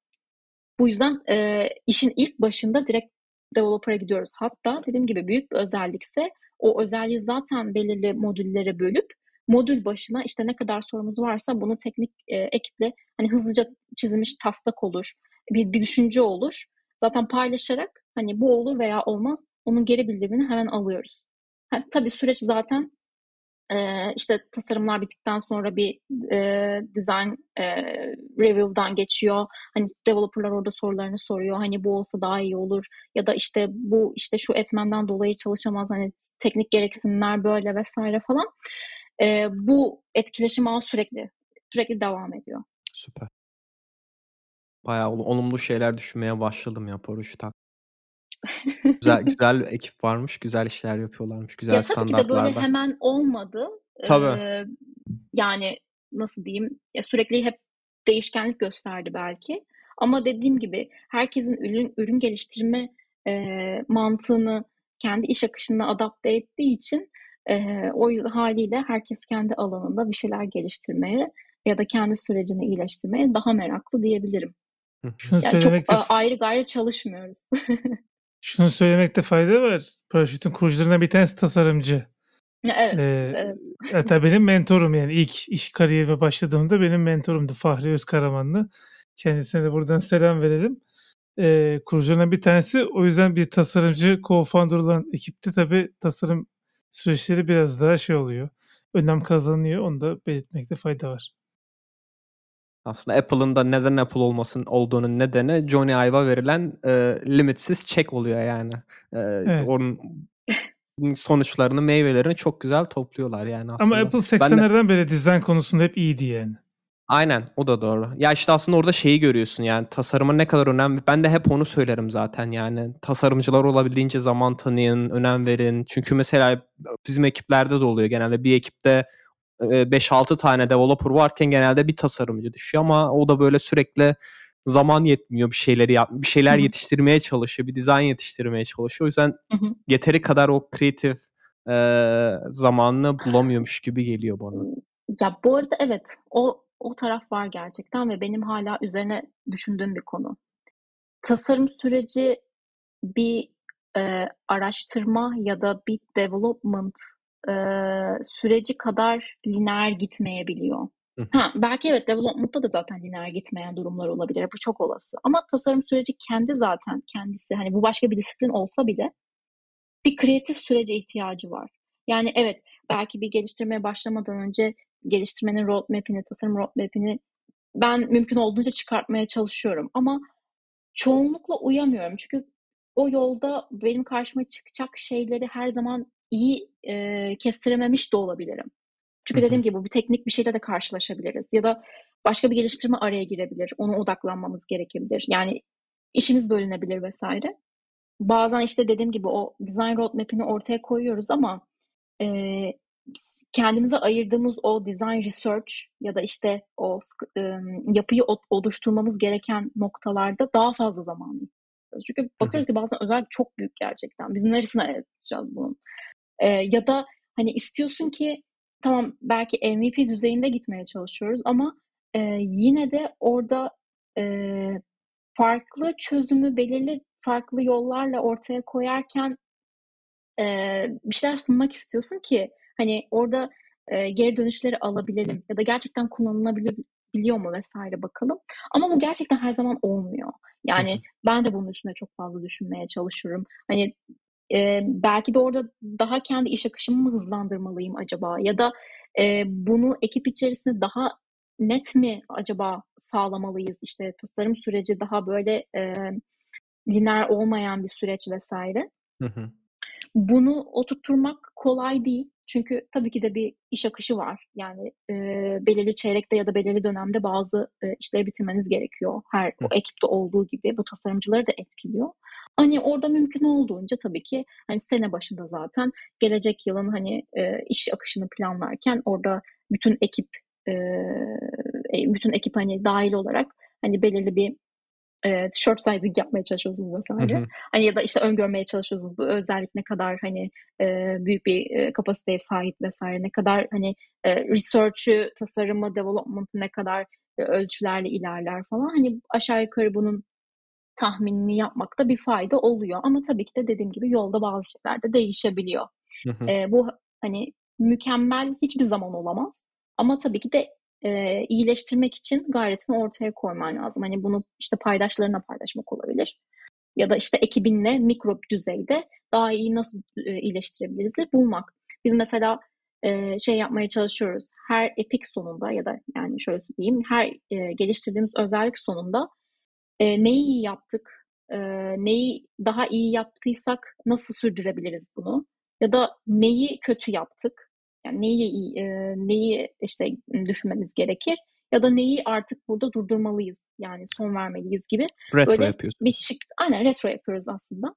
Bu yüzden e, işin ilk başında direkt developer'a gidiyoruz. Hatta dediğim gibi büyük bir özellikse o özelliği zaten belirli modüllere bölüp modül başına işte ne kadar sorumuz varsa bunu teknik e, ekiple hani hızlıca çizilmiş taslak olur, bir, bir düşünce olur. Zaten paylaşarak hani bu olur veya olmaz onun geri bildirimini hemen alıyoruz. Ha, tabii süreç zaten e, işte tasarımlar bittikten sonra bir e, design e, review'dan geçiyor. Hani developerlar orada sorularını soruyor. Hani bu olsa daha iyi olur ya da işte bu işte şu etmenden dolayı çalışamaz. Hani teknik gereksinimler böyle vesaire falan. E, bu etkileşim ağ sürekli sürekli devam ediyor. Süper. Bayağı olumlu şeyler düşünmeye başladım ya Paraşüt güzel [laughs] güzel ekip varmış, güzel işler yapıyorlarmış, güzel ya tabii ki de böyle hemen olmadı. Tabii. Ee, yani nasıl diyeyim? Ya sürekli hep değişkenlik gösterdi belki. Ama dediğim gibi herkesin ürün ürün geliştirme e, mantığını kendi iş akışına adapte ettiği için e, o haliyle herkes kendi alanında bir şeyler geliştirmeye ya da kendi sürecini iyileştirmeye daha meraklı diyebilirim. Şunu yani söylemekte... Çok ayrı gayrı çalışmıyoruz. [laughs] Şunu söylemekte fayda var. Paraşütün kurucularından bir tanesi tasarımcı. Evet, ee, evet. Hatta benim mentorum yani ilk iş kariyerime başladığımda benim mentorumdu Fahri Özkaramanlı. Kendisine de buradan selam verelim. Ee, kurucularından bir tanesi. O yüzden bir tasarımcı co-founder olan ekipte tabii tasarım süreçleri biraz daha şey oluyor. Önem kazanıyor. Onu da belirtmekte fayda var. Aslında Apple'ın da neden Apple olmasın olduğunun nedeni Johnny Ive'a verilen e, limitsiz check oluyor yani. E, evet. Onun sonuçlarını, meyvelerini çok güzel topluyorlar yani aslında. Ama Apple 80'lerden de... beri dizayn konusunda hep iyiydi yani. Aynen o da doğru. Ya işte aslında orada şeyi görüyorsun yani tasarıma ne kadar önemli. Ben de hep onu söylerim zaten yani. Tasarımcılar olabildiğince zaman tanıyın, önem verin. Çünkü mesela bizim ekiplerde de oluyor genelde. Bir ekipte 5-6 tane developer varken genelde bir tasarımcı düşüyor ama o da böyle sürekli zaman yetmiyor bir şeyleri yap bir şeyler Hı-hı. yetiştirmeye çalışıyor, bir dizayn yetiştirmeye çalışıyor. O yüzden Hı-hı. yeteri kadar o kreatif e, zamanını bulamıyormuş gibi geliyor bana. Ya bu arada evet o o taraf var gerçekten ve benim hala üzerine düşündüğüm bir konu. Tasarım süreci bir e, araştırma ya da bir development e, süreci kadar lineer gitmeyebiliyor. Ha, belki evet development'ta da zaten lineer gitmeyen durumlar olabilir. Bu çok olası. Ama tasarım süreci kendi zaten kendisi hani bu başka bir disiplin olsa bile bir kreatif sürece ihtiyacı var. Yani evet belki bir geliştirmeye başlamadan önce geliştirmenin roadmap'ini, tasarım roadmap'ini ben mümkün olduğunca çıkartmaya çalışıyorum. Ama çoğunlukla uyamıyorum. Çünkü o yolda benim karşıma çıkacak şeyleri her zaman iyi e, kestirememiş de olabilirim. Çünkü dediğim gibi bu bir teknik bir şeyle de karşılaşabiliriz. Ya da başka bir geliştirme araya girebilir. Ona odaklanmamız gerekebilir. Yani işimiz bölünebilir vesaire. Bazen işte dediğim gibi o design roadmap'ini ortaya koyuyoruz ama e, kendimize ayırdığımız o design research ya da işte o yapıyı oluşturmamız gereken noktalarda daha fazla zaman. Çünkü bakıyoruz ki bazen özel çok büyük gerçekten. Biz neresine ayıracağız bunun? E, ya da hani istiyorsun ki tamam belki MVP düzeyinde gitmeye çalışıyoruz ama e, yine de orada e, farklı çözümü belirli farklı yollarla ortaya koyarken e, bir şeyler sunmak istiyorsun ki hani orada e, geri dönüşleri alabilelim ya da gerçekten kullanılabiliyor mu vesaire bakalım. Ama bu gerçekten her zaman olmuyor. Yani ben de bunun üstüne çok fazla düşünmeye çalışıyorum. Hani e, belki de orada daha kendi iş akışımı mı hızlandırmalıyım acaba ya da e, bunu ekip içerisinde daha net mi acaba sağlamalıyız? İşte tasarım süreci daha böyle e, lineer olmayan bir süreç vesaire. Hı hı. Bunu oturtturmak kolay değil. Çünkü tabii ki de bir iş akışı var. Yani e, belirli çeyrekte ya da belirli dönemde bazı e, işleri bitirmeniz gerekiyor. Her o ekipte olduğu gibi bu tasarımcıları da etkiliyor. Hani orada mümkün olduğunca tabii ki hani sene başında zaten gelecek yılın hani e, iş akışını planlarken orada bütün ekip e, bütün ekip hani dahil olarak hani belirli bir e, short sighting yapmaya çalışıyorsunuz vesaire. Hı hı. Hani ya da işte öngörmeye çalışıyorsunuz bu özellik ne kadar hani e, büyük bir e, kapasiteye sahip vesaire ne kadar hani e, research'ü, tasarımı, development'ı ne kadar e, ölçülerle ilerler falan. Hani aşağı yukarı bunun tahminini yapmakta bir fayda oluyor. Ama tabii ki de dediğim gibi yolda bazı şeyler de değişebiliyor. Hı hı. E, bu hani mükemmel hiçbir zaman olamaz. Ama tabii ki de e, iyileştirmek için gayretini ortaya koyman lazım. Hani bunu işte paydaşlarına paylaşmak olabilir. Ya da işte ekibinle mikro düzeyde daha iyi nasıl e, iyileştirebiliriz bulmak. Biz mesela e, şey yapmaya çalışıyoruz. Her epik sonunda ya da yani şöyle söyleyeyim her e, geliştirdiğimiz özellik sonunda e, neyi iyi yaptık, e, neyi daha iyi yaptıysak nasıl sürdürebiliriz bunu? Ya da neyi kötü yaptık, yani neyi e, neyi işte düşünmemiz gerekir ya da neyi artık burada durdurmalıyız yani son vermeliyiz gibi. Retro böyle yapıyorsunuz. Bir çıktı. Aynen retro yapıyoruz aslında.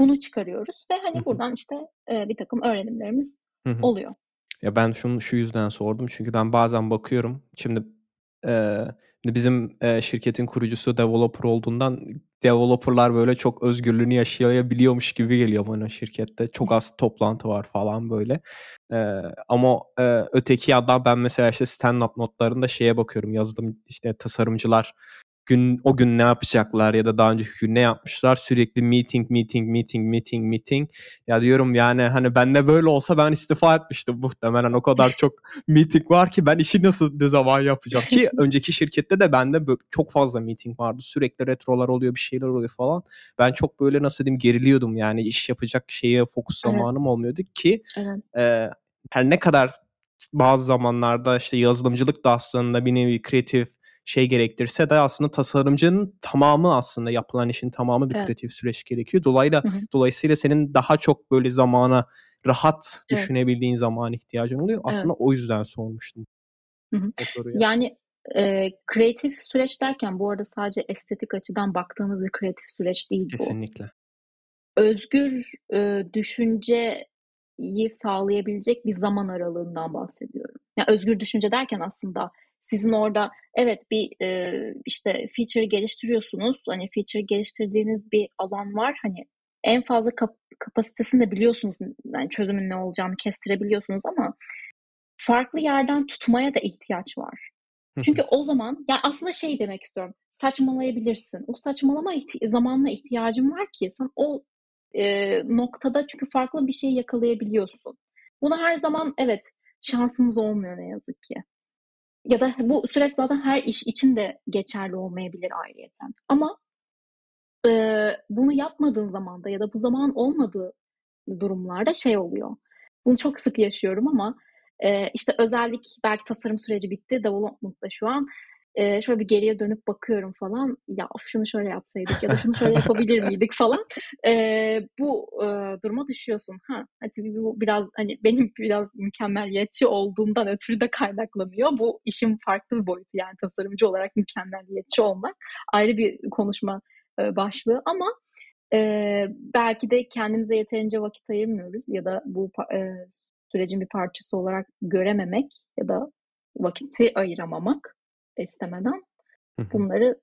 Bunu çıkarıyoruz ve hani buradan işte e, bir takım öğrenimlerimiz oluyor. Ya ben şunu şu yüzden sordum çünkü ben bazen bakıyorum şimdi e, bizim e, şirketin kurucusu developer olduğundan developerlar böyle çok özgürlüğünü yaşayabiliyormuş gibi geliyor bana şirkette. Çok az toplantı var falan böyle. Ee, ama e, öteki yandan ben mesela işte stand-up notlarında şeye bakıyorum yazılım işte tasarımcılar gün o gün ne yapacaklar ya da daha önceki gün ne yapmışlar? Sürekli meeting meeting meeting meeting meeting. Ya diyorum yani hani ben de böyle olsa ben istifa etmiştim muhtemelen. O kadar [laughs] çok meeting var ki ben işi nasıl ne zaman yapacağım? Ki önceki şirkette de bende çok fazla meeting vardı. Sürekli retrolar oluyor bir şeyler oluyor falan. Ben çok böyle nasıl diyeyim geriliyordum yani. İş yapacak şeye fokus zamanım evet. olmuyordu ki evet. e, her ne kadar bazı zamanlarda işte yazılımcılık da aslında bir nevi kreatif şey gerektirse de aslında tasarımcının tamamı aslında yapılan işin tamamı bir evet. kreatif süreç gerekiyor. Dolayısıyla hı hı. dolayısıyla senin daha çok böyle zamana rahat evet. düşünebildiğin zaman ihtiyacın oluyor. Aslında evet. o yüzden sormuştum. Hı hı. Yani e, kreatif süreç derken bu arada sadece estetik açıdan baktığımız bir kreatif süreç değil bu. Kesinlikle. Özgür e, düşünceyi sağlayabilecek bir zaman aralığından bahsediyorum. Yani özgür düşünce derken aslında sizin orada evet bir e, işte feature geliştiriyorsunuz. Hani feature geliştirdiğiniz bir alan var. Hani en fazla kap- kapasitesini de biliyorsunuz. Yani çözümün ne olacağını kestirebiliyorsunuz ama farklı yerden tutmaya da ihtiyaç var. Çünkü o zaman yani aslında şey demek istiyorum. Saçmalayabilirsin. O saçmalama ihti- zamanla ihtiyacın var ki sen o e, noktada çünkü farklı bir şey yakalayabiliyorsun. Bunu her zaman evet şansımız olmuyor ne yazık ki ya da bu süreç zaten her iş için de geçerli olmayabilir ayrıyeten. Ama e, bunu yapmadığın zaman da ya da bu zaman olmadığı durumlarda şey oluyor. Bunu çok sık yaşıyorum ama e, işte özellik belki tasarım süreci bitti, development'ta şu an. E, şöyle bir geriye dönüp bakıyorum falan. Ya şunu şöyle yapsaydık ya da şunu şöyle yapabilir miydik falan. E, bu e, duruma düşüyorsun. Ha, hadi bu biraz hani benim biraz mükemmeliyetçi olduğumdan ötürü de kaynaklanıyor. Bu işin farklı bir boyutu yani tasarımcı olarak mükemmeliyetçi olmak ayrı bir konuşma e, başlığı ama e, belki de kendimize yeterince vakit ayırmıyoruz ya da bu e, sürecin bir parçası olarak görememek ya da vakiti ayıramamak istemeden bunları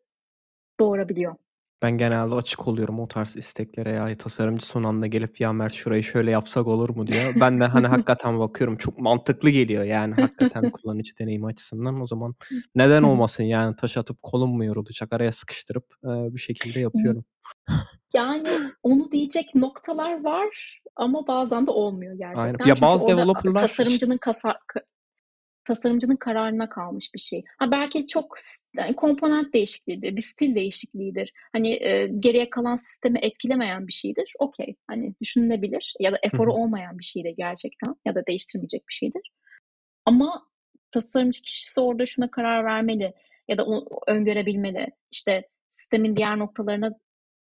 doğurabiliyor. Ben genelde açık oluyorum o tarz isteklere ya tasarımcı son anda gelip ya Mert şurayı şöyle yapsak olur mu diye. Ben de hani [laughs] hakikaten bakıyorum çok mantıklı geliyor yani hakikaten [laughs] kullanıcı deneyimi açısından. O zaman neden olmasın yani taş atıp kolum mu yorulacak araya sıkıştırıp e, bir şekilde yapıyorum. Yani onu diyecek noktalar var ama bazen de olmuyor gerçekten. Aynen. Ya bazı developerlar tasarımcının kasa, tasarımcının kararına kalmış bir şey. Ha belki çok yani komponent değişikliğidir, bir stil değişikliğidir. Hani e, geriye kalan sistemi etkilemeyen bir şeydir. Okey. Hani düşünülebilir ya da eforu olmayan bir şeydir gerçekten ya da değiştirmeyecek bir şeydir. Ama tasarımcı kişisi orada şuna karar vermeli ya da onu öngörebilmeli. İşte sistemin diğer noktalarına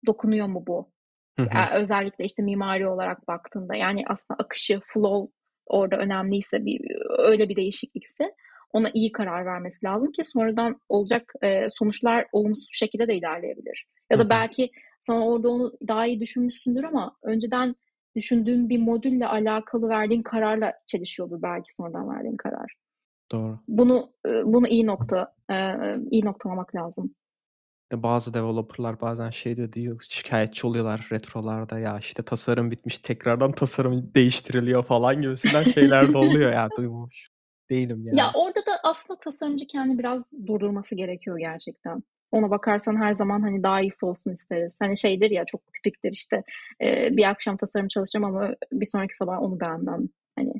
dokunuyor mu bu? Yani özellikle işte mimari olarak baktığında yani aslında akışı, flow orada önemliyse bir öyle bir değişiklikse ona iyi karar vermesi lazım ki sonradan olacak e, sonuçlar olumsuz şekilde de ilerleyebilir. Ya da belki sana orada onu daha iyi düşünmüşsündür ama önceden düşündüğün bir modülle alakalı verdiğin kararla çelişiyordur belki sonradan verdiğin karar. Doğru. Bunu bunu iyi nokta iyi noktalamak lazım. Bazı developer'lar bazen şey de diyor, şikâyetçi oluyorlar retrolarda. Ya, işte, tasarım bitmiş, tekrardan tasarım değiştiriliyor falan gibisinden şeyler de oluyor. Ya, [laughs] duymamış değilim yani. Ya, orada da aslında tasarımcı kendini biraz durdurması gerekiyor gerçekten. Ona bakarsan her zaman, hani, daha iyisi olsun isteriz. Hani, şeydir ya, çok tipiktir, işte, bir akşam tasarım çalışacağım ama bir sonraki sabah onu beğenmem. Hani,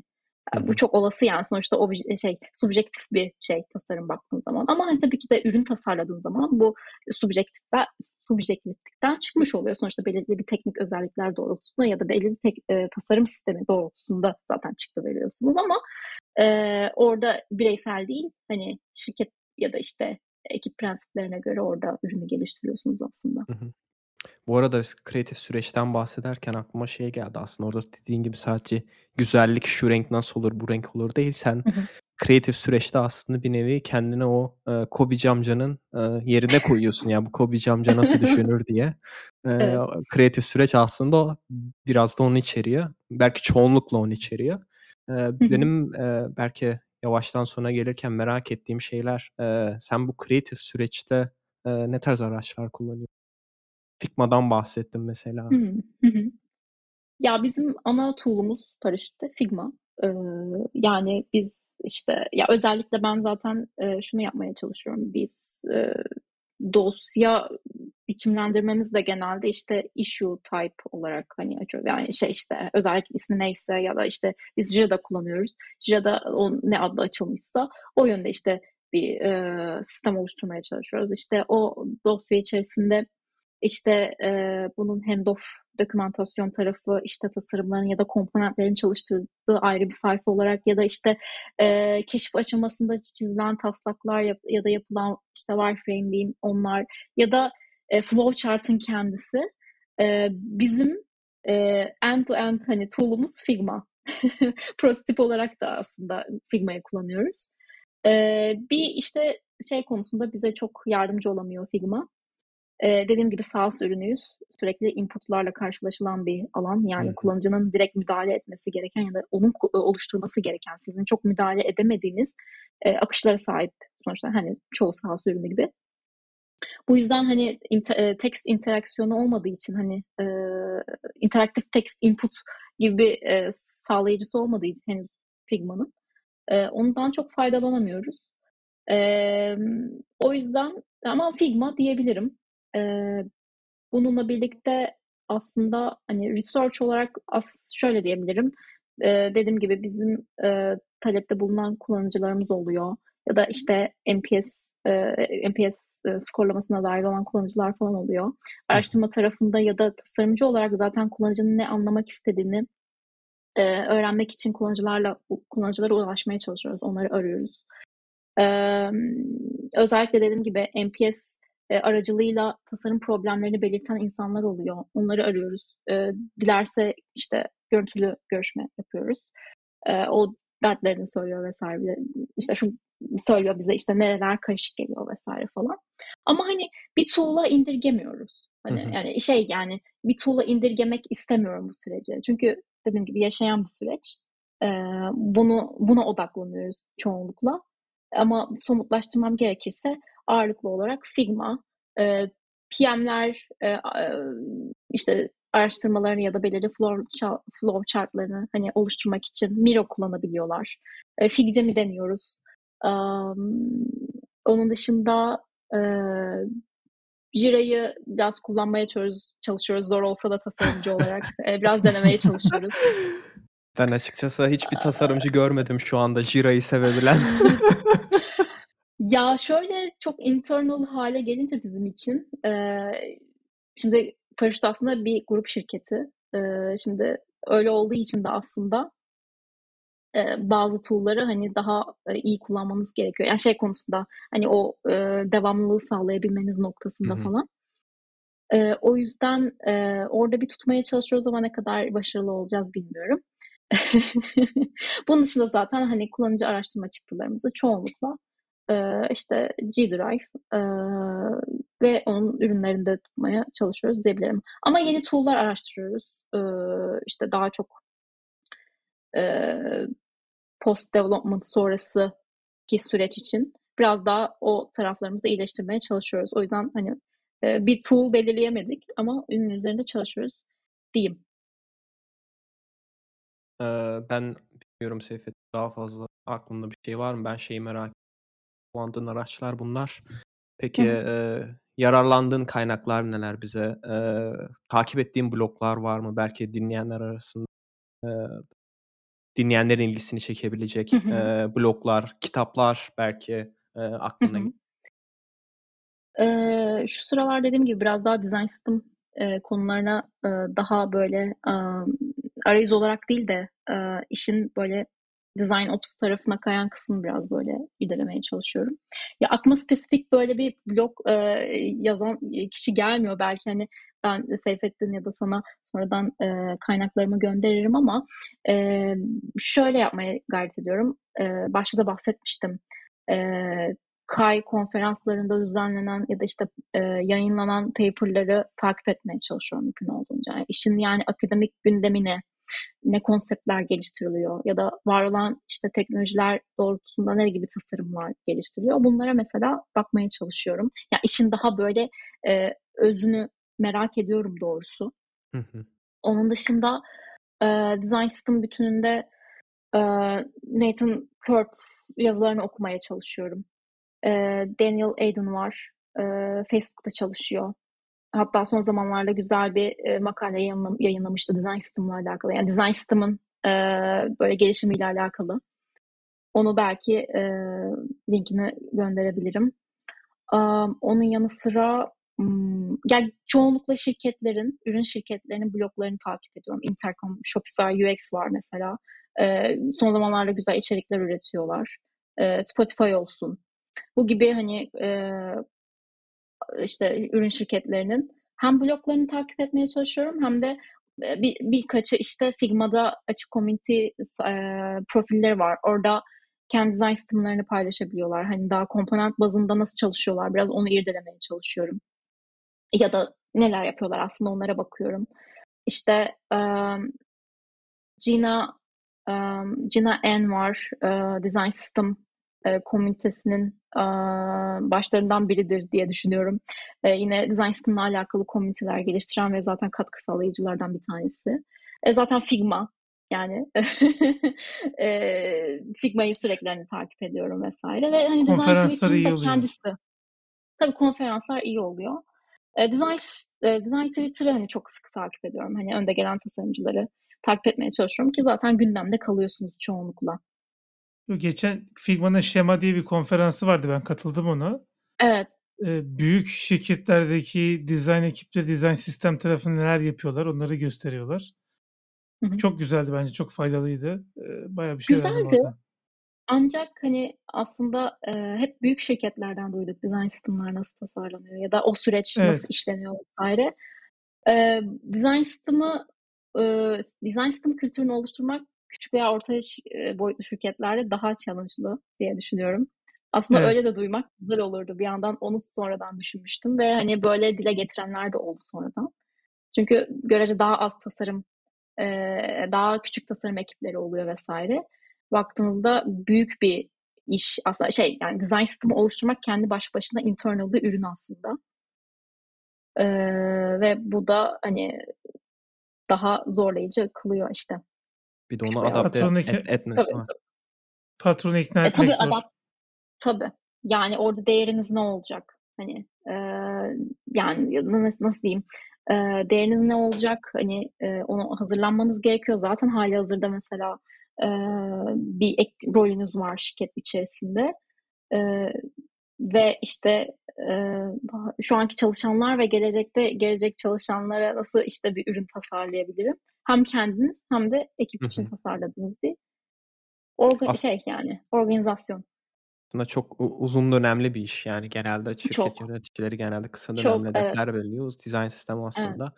bu çok olası yani sonuçta o şey subjektif bir şey tasarım baktığın zaman. Ama hani tabii ki de ürün tasarladığın zaman bu subjektifler subjektiflikten çıkmış oluyor. Sonuçta belirli bir teknik özellikler doğrultusunda ya da belirli tek, e, tasarım sistemi doğrultusunda zaten çıktı veriyorsunuz ama e, orada bireysel değil hani şirket ya da işte ekip prensiplerine göre orada ürünü geliştiriyorsunuz aslında. Hı hı. Bu arada kreatif süreçten bahsederken aklıma şey geldi aslında orada dediğin gibi sadece güzellik şu renk nasıl olur bu renk olur değil sen hı hı. kreatif süreçte aslında bir nevi kendine o e, Kobe amcanın e, yerine koyuyorsun yani bu Kobe amca nasıl [laughs] düşünür diye. E, evet. Kreatif süreç aslında o, biraz da onu içeriyor. Belki çoğunlukla onu içeriyor. E, benim e, belki yavaştan sona gelirken merak ettiğim şeyler e, sen bu kreatif süreçte e, ne tarz araçlar kullanıyorsun? Figma'dan bahsettim mesela. Hı hı. Ya bizim ana tool'umuz paraşütte Figma. Ee, yani biz işte ya özellikle ben zaten e, şunu yapmaya çalışıyorum. Biz e, dosya biçimlendirmemiz de genelde işte issue type olarak hani açıyoruz. Yani şey işte özellikle ismi neyse ya da işte biz Jada kullanıyoruz. Jada o ne adla açılmışsa o yönde işte bir e, sistem oluşturmaya çalışıyoruz. İşte o dosya içerisinde işte e, bunun handoff dokümantasyon tarafı, işte tasarımların ya da komponentlerin çalıştırdığı ayrı bir sayfa olarak ya da işte e, keşif aşamasında çizilen taslaklar yap, ya da yapılan işte wireframe diyeyim onlar ya da e, flowchart'ın kendisi e, bizim e, end to end hani tool'umuz Figma. [laughs] Prototip olarak da aslında Figma'yı kullanıyoruz. E, bir işte şey konusunda bize çok yardımcı olamıyor Figma. Ee, dediğim gibi SaaS ürünüyüz. Sürekli inputlarla karşılaşılan bir alan. Yani evet. kullanıcının direkt müdahale etmesi gereken ya da onun oluşturması gereken, sizin çok müdahale edemediğiniz e, akışlara sahip sonuçta hani çoğu SaaS ürünü gibi. Bu yüzden hani inter, text interaksiyonu olmadığı için hani e, interaktif text input gibi bir e, sağlayıcısı olmadığı için henüz Figma'nın e, ondan çok faydalanamıyoruz. E, o yüzden ama Figma diyebilirim. Ee, bununla birlikte aslında hani research olarak as şöyle diyebilirim. Ee, dediğim gibi bizim e, talepte bulunan kullanıcılarımız oluyor. Ya da işte NPS e, NPS e, skorlamasına dahil olan kullanıcılar falan oluyor. Araştırma tarafında ya da tasarımcı olarak zaten kullanıcının ne anlamak istediğini e, öğrenmek için kullanıcılarla kullanıcılara ulaşmaya çalışıyoruz. Onları arıyoruz. özellikle dediğim gibi NPS e, aracılığıyla tasarım problemlerini belirten insanlar oluyor. Onları arıyoruz. E, dilerse işte görüntülü görüşme yapıyoruz. E, o dertlerini söylüyor vesaire. İşte şu söylüyor bize işte nereler karışık geliyor vesaire falan. Ama hani bir tool'a indirgemiyoruz. Hani hı hı. yani şey yani bir tool'a indirgemek istemiyorum bu süreci. Çünkü dediğim gibi yaşayan bir süreç. Ee, bunu buna odaklanıyoruz çoğunlukla. Ama somutlaştırmam gerekirse ağırlıklı olarak Figma, e, PM'ler e, e, işte araştırmalarını ya da belirli flow, flow chartlarını hani oluşturmak için Miro kullanabiliyorlar. E, Figcem'i deniyoruz. Um, onun dışında e, Jira'yı biraz kullanmaya çalışıyoruz, çalışıyoruz. Zor olsa da tasarımcı olarak. E, biraz denemeye çalışıyoruz. [laughs] Ben açıkçası hiçbir tasarımcı görmedim şu anda Jira'yı sevebilen. [laughs] Ya şöyle çok internal hale gelince bizim için e, şimdi Paraşüt aslında bir grup şirketi. E, şimdi öyle olduğu için de aslında e, bazı tool'ları hani daha e, iyi kullanmanız gerekiyor. Yani şey konusunda hani o e, devamlılığı sağlayabilmeniz noktasında Hı-hı. falan. E, o yüzden e, orada bir tutmaya çalışıyoruz ama ne kadar başarılı olacağız bilmiyorum. [laughs] Bunun dışında zaten hani kullanıcı araştırma çıktılarımızı çoğunlukla işte G-Drive ve onun ürünlerinde tutmaya çalışıyoruz diyebilirim. Ama yeni tool'lar araştırıyoruz. İşte daha çok post development sonrası ki süreç için biraz daha o taraflarımızı iyileştirmeye çalışıyoruz. O yüzden hani bir tool belirleyemedik ama ürün üzerinde çalışıyoruz diyeyim. ben bilmiyorum Seyfet daha fazla aklında bir şey var mı? Ben şeyi merak kullandığın araçlar bunlar. Peki eee, yararlandığın kaynaklar neler bize? Eee, takip ettiğin bloglar var mı? Belki dinleyenler arasında eee, dinleyenlerin ilgisini çekebilecek eee, bloglar, kitaplar belki eee, aklına hı. şu sıralar dediğim gibi biraz daha design system eee, konularına eee, daha böyle emm, arayüz olarak değil de eee, işin böyle design ops tarafına kayan kısmı biraz böyle ilerlemeye çalışıyorum. Ya aklıma spesifik böyle bir blog e, yazan kişi gelmiyor. Belki hani ben Seyfettin ya da sana sonradan e, kaynaklarımı gönderirim ama e, şöyle yapmaya gayret ediyorum. E, başta da bahsetmiştim. E, KAI konferanslarında düzenlenen ya da işte e, yayınlanan paperları takip etmeye çalışıyorum mümkün olduğunca. Yani işin yani akademik gündemine ne konseptler geliştiriliyor ya da var olan işte teknolojiler doğrultusunda ne gibi tasarımlar geliştiriliyor. Bunlara mesela bakmaya çalışıyorum. Ya yani işin daha böyle e, özünü merak ediyorum doğrusu. Hı hı. Onun dışında e, design system bütününde e, Nathan Kurtz yazılarını okumaya çalışıyorum. E, Daniel Aiden var. E, Facebook'ta çalışıyor. Hatta son zamanlarda güzel bir e, makale yayınlam- yayınlamıştı design system'la alakalı. Yani design system'ın e, böyle gelişimiyle alakalı. Onu belki e, linkini gönderebilirim. Um, onun yanı sıra um, yani çoğunlukla şirketlerin, ürün şirketlerinin bloglarını takip ediyorum. Intercom, Shopify, UX var mesela. E, son zamanlarda güzel içerikler üretiyorlar. E, Spotify olsun. Bu gibi hani e, işte ürün şirketlerinin hem bloglarını takip etmeye çalışıyorum hem de e, bir, birkaçı işte Figma'da açık community e, profilleri var. Orada kendi design sistemlerini paylaşabiliyorlar. Hani daha komponent bazında nasıl çalışıyorlar biraz onu irdelemeye çalışıyorum. Ya da neler yapıyorlar aslında onlara bakıyorum. İşte um, Gina um, Gina N var. Uh, design System e, komünitesinin e, başlarından biridir diye düşünüyorum. E, yine design sistemle alakalı komüniteler geliştiren ve zaten katkı sağlayıcılardan bir tanesi. E, zaten Figma yani [laughs] e, Figma'yı sürekli hani takip ediyorum vesaire ve hani konferanslar iyi oluyor. kendisi. Tabii konferanslar iyi oluyor. E, design e, design Twitter'ı hani çok sık takip ediyorum. Hani önde gelen tasarımcıları takip etmeye çalışıyorum ki zaten gündemde kalıyorsunuz çoğunlukla. Geçen Figma'nın Şema diye bir konferansı vardı. Ben katıldım ona. Evet. Büyük şirketlerdeki dizayn ekipleri, dizayn sistem tarafında neler yapıyorlar onları gösteriyorlar. Hı hı. Çok güzeldi bence. Çok faydalıydı. Ee, bayağı bir şey Güzeldi. Ancak hani aslında e, hep büyük şirketlerden duyduk design sistemler nasıl tasarlanıyor ya da o süreç Evet. nasıl işleniyor vesaire. E, design sistemi e, design sistem kültürünü oluşturmak küçük veya orta e, boyutlu şirketlerde daha challenge'lı diye düşünüyorum. Aslında Evet. öyle de duymak güzel olurdu. Bir yandan onu sonradan düşünmüştüm ve hani böyle dile getirenler de oldu sonradan. Çünkü görece daha az tasarım, daha küçük tasarım ekipleri oluyor vesaire. Baktığınızda büyük bir iş aslında şey yani design sistemi oluşturmak kendi baş başına internal bir ürün aslında. E, ve bu da hani daha zorlayıcı kılıyor işte. Bir de onu adapte et, etmesi Tabii, var. Patronu ikna E, etmek tabii zor. adapt tabii. Yani orada değeriniz ne olacak? Hani e, yani nasıl, nasıl diyeyim? E, değeriniz ne olacak? Hani e, onu hazırlanmanız gerekiyor. Zaten hali hazırda mesela e, bir ek rolünüz var şirket içerisinde. E, ve işte e, şu anki çalışanlar ve gelecekte gelecek çalışanlara nasıl işte bir ürün tasarlayabilirim? Hem kendiniz hem de ekip için hı. tasarladığınız bir orga As- şey yani organizasyon. Aslında çok uzun dönemli bir iş yani genelde şirket Çok. yöneticileri genelde kısa Çok, dönemli hedefler evet. belirliyor. Design sistemi Evet. aslında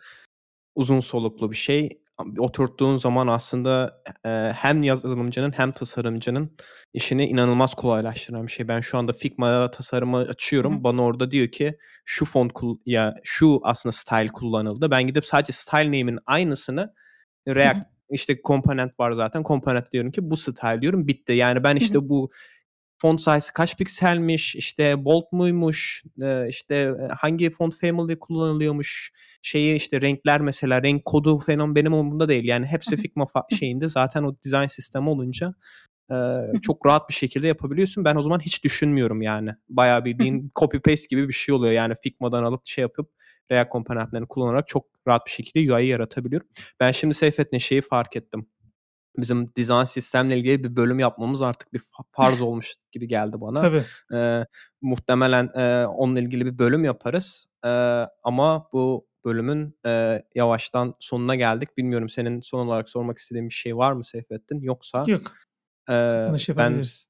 uzun soluklu bir şey. Oturttuğun zaman aslında e, hem yazılımcının hem tasarımcının işini inanılmaz kolaylaştıran bir şey. Ben şu anda Figma'ya tasarımı açıyorum. hı. Bana orada diyor ki şu font ya şu aslında style kullanıldı. Ben gidip sadece style name'in aynısını React işte komponent var zaten. Komponent diyorum ki bu style diyorum bitti. Yani ben işte bu font size kaç pikselmiş, işte bold muymuş, e, işte e, hangi font family kullanılıyormuş, şeyi işte renkler mesela renk kodu falan benim umurumda değil. Yani hepsi. Figma şeyinde zaten o design sistemi olunca e, çok rahat bir şekilde yapabiliyorsun. Ben o zaman hiç düşünmüyorum yani. Bayağı bildiğin copy paste gibi bir şey oluyor. Yani Figma'dan alıp şey yapıp React komponentlerini kullanarak çok rahat bir şekilde UI yaratabiliyorum. Ben şimdi Seyfettin şeyi fark ettim bizim dizayn sistemle ilgili bir bölüm yapmamız artık bir fa- farz [laughs] olmuş gibi geldi bana. Tabii. Ee, muhtemelen e, onunla ilgili bir bölüm yaparız. Ee, ama bu bölümün e, yavaştan sonuna geldik. Bilmiyorum senin son olarak sormak istediğin bir şey var mı Seyfettin? Yoksa Yok. e, Kapanış ben yapabiliriz.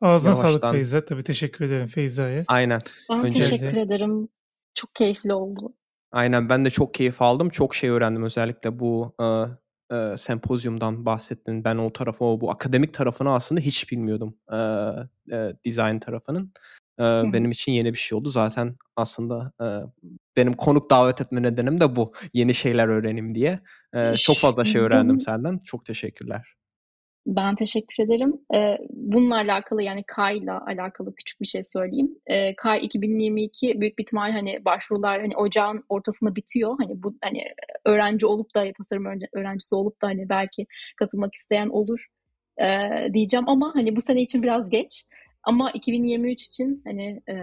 Ağzına sağlık yavaştan Feyza. Tabii teşekkür ederim Feyza'ya. aynen Ben önce teşekkür ederim. Çok keyifli oldu. Aynen ben de çok keyif aldım. Çok şey öğrendim özellikle bu e, e, sempozyumdan bahsettin. Ben o tarafı, o bu akademik tarafını aslında hiç bilmiyordum. E, e, design tarafının. E, benim için yeni bir şey oldu. Zaten aslında e, benim konuk davet etme nedenim de bu. Yeni şeyler öğrenim diye. E, çok fazla şey öğrendim senden. Çok teşekkürler. Ben teşekkür ederim. Ee, bununla alakalı yani Kay'la alakalı küçük bir şey söyleyeyim. Ee, Kay 2022 büyük bir ihtimal hani başvurular hani ocağın ortasında bitiyor. Hani bu hani öğrenci olup da tasarım öğren- öğrencisi olup da hani belki katılmak isteyen olur ee, diyeceğim ama hani bu sene için biraz geç. Ama 2023 için hani e,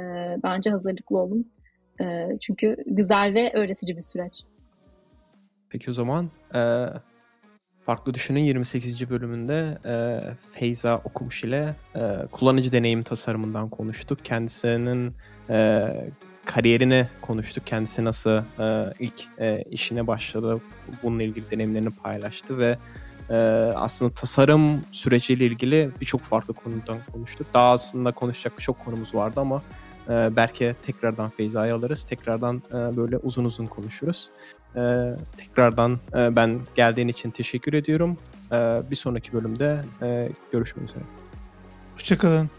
bence hazırlıklı olun. Çünkü güzel ve öğretici bir süreç. Peki o zaman e, Farklı Düşünün 28. bölümünde e, Feyza Okumuş ile e, kullanıcı deneyim tasarımından konuştuk. Kendisinin e, kariyerini konuştuk. Kendisi nasıl e, ilk e, işine başladı, bununla ilgili deneyimlerini paylaştı ve e, aslında tasarım süreciyle ilgili birçok farklı konudan konuştuk. Daha aslında konuşacak çok konumuz vardı ama e, belki tekrardan Feyza'yı alırız. Tekrardan e, böyle uzun uzun konuşuruz. Ee, tekrardan e, ben geldiğin için teşekkür ediyorum. Ee, bir sonraki bölümde e, görüşmek üzere. Hoşçakalın.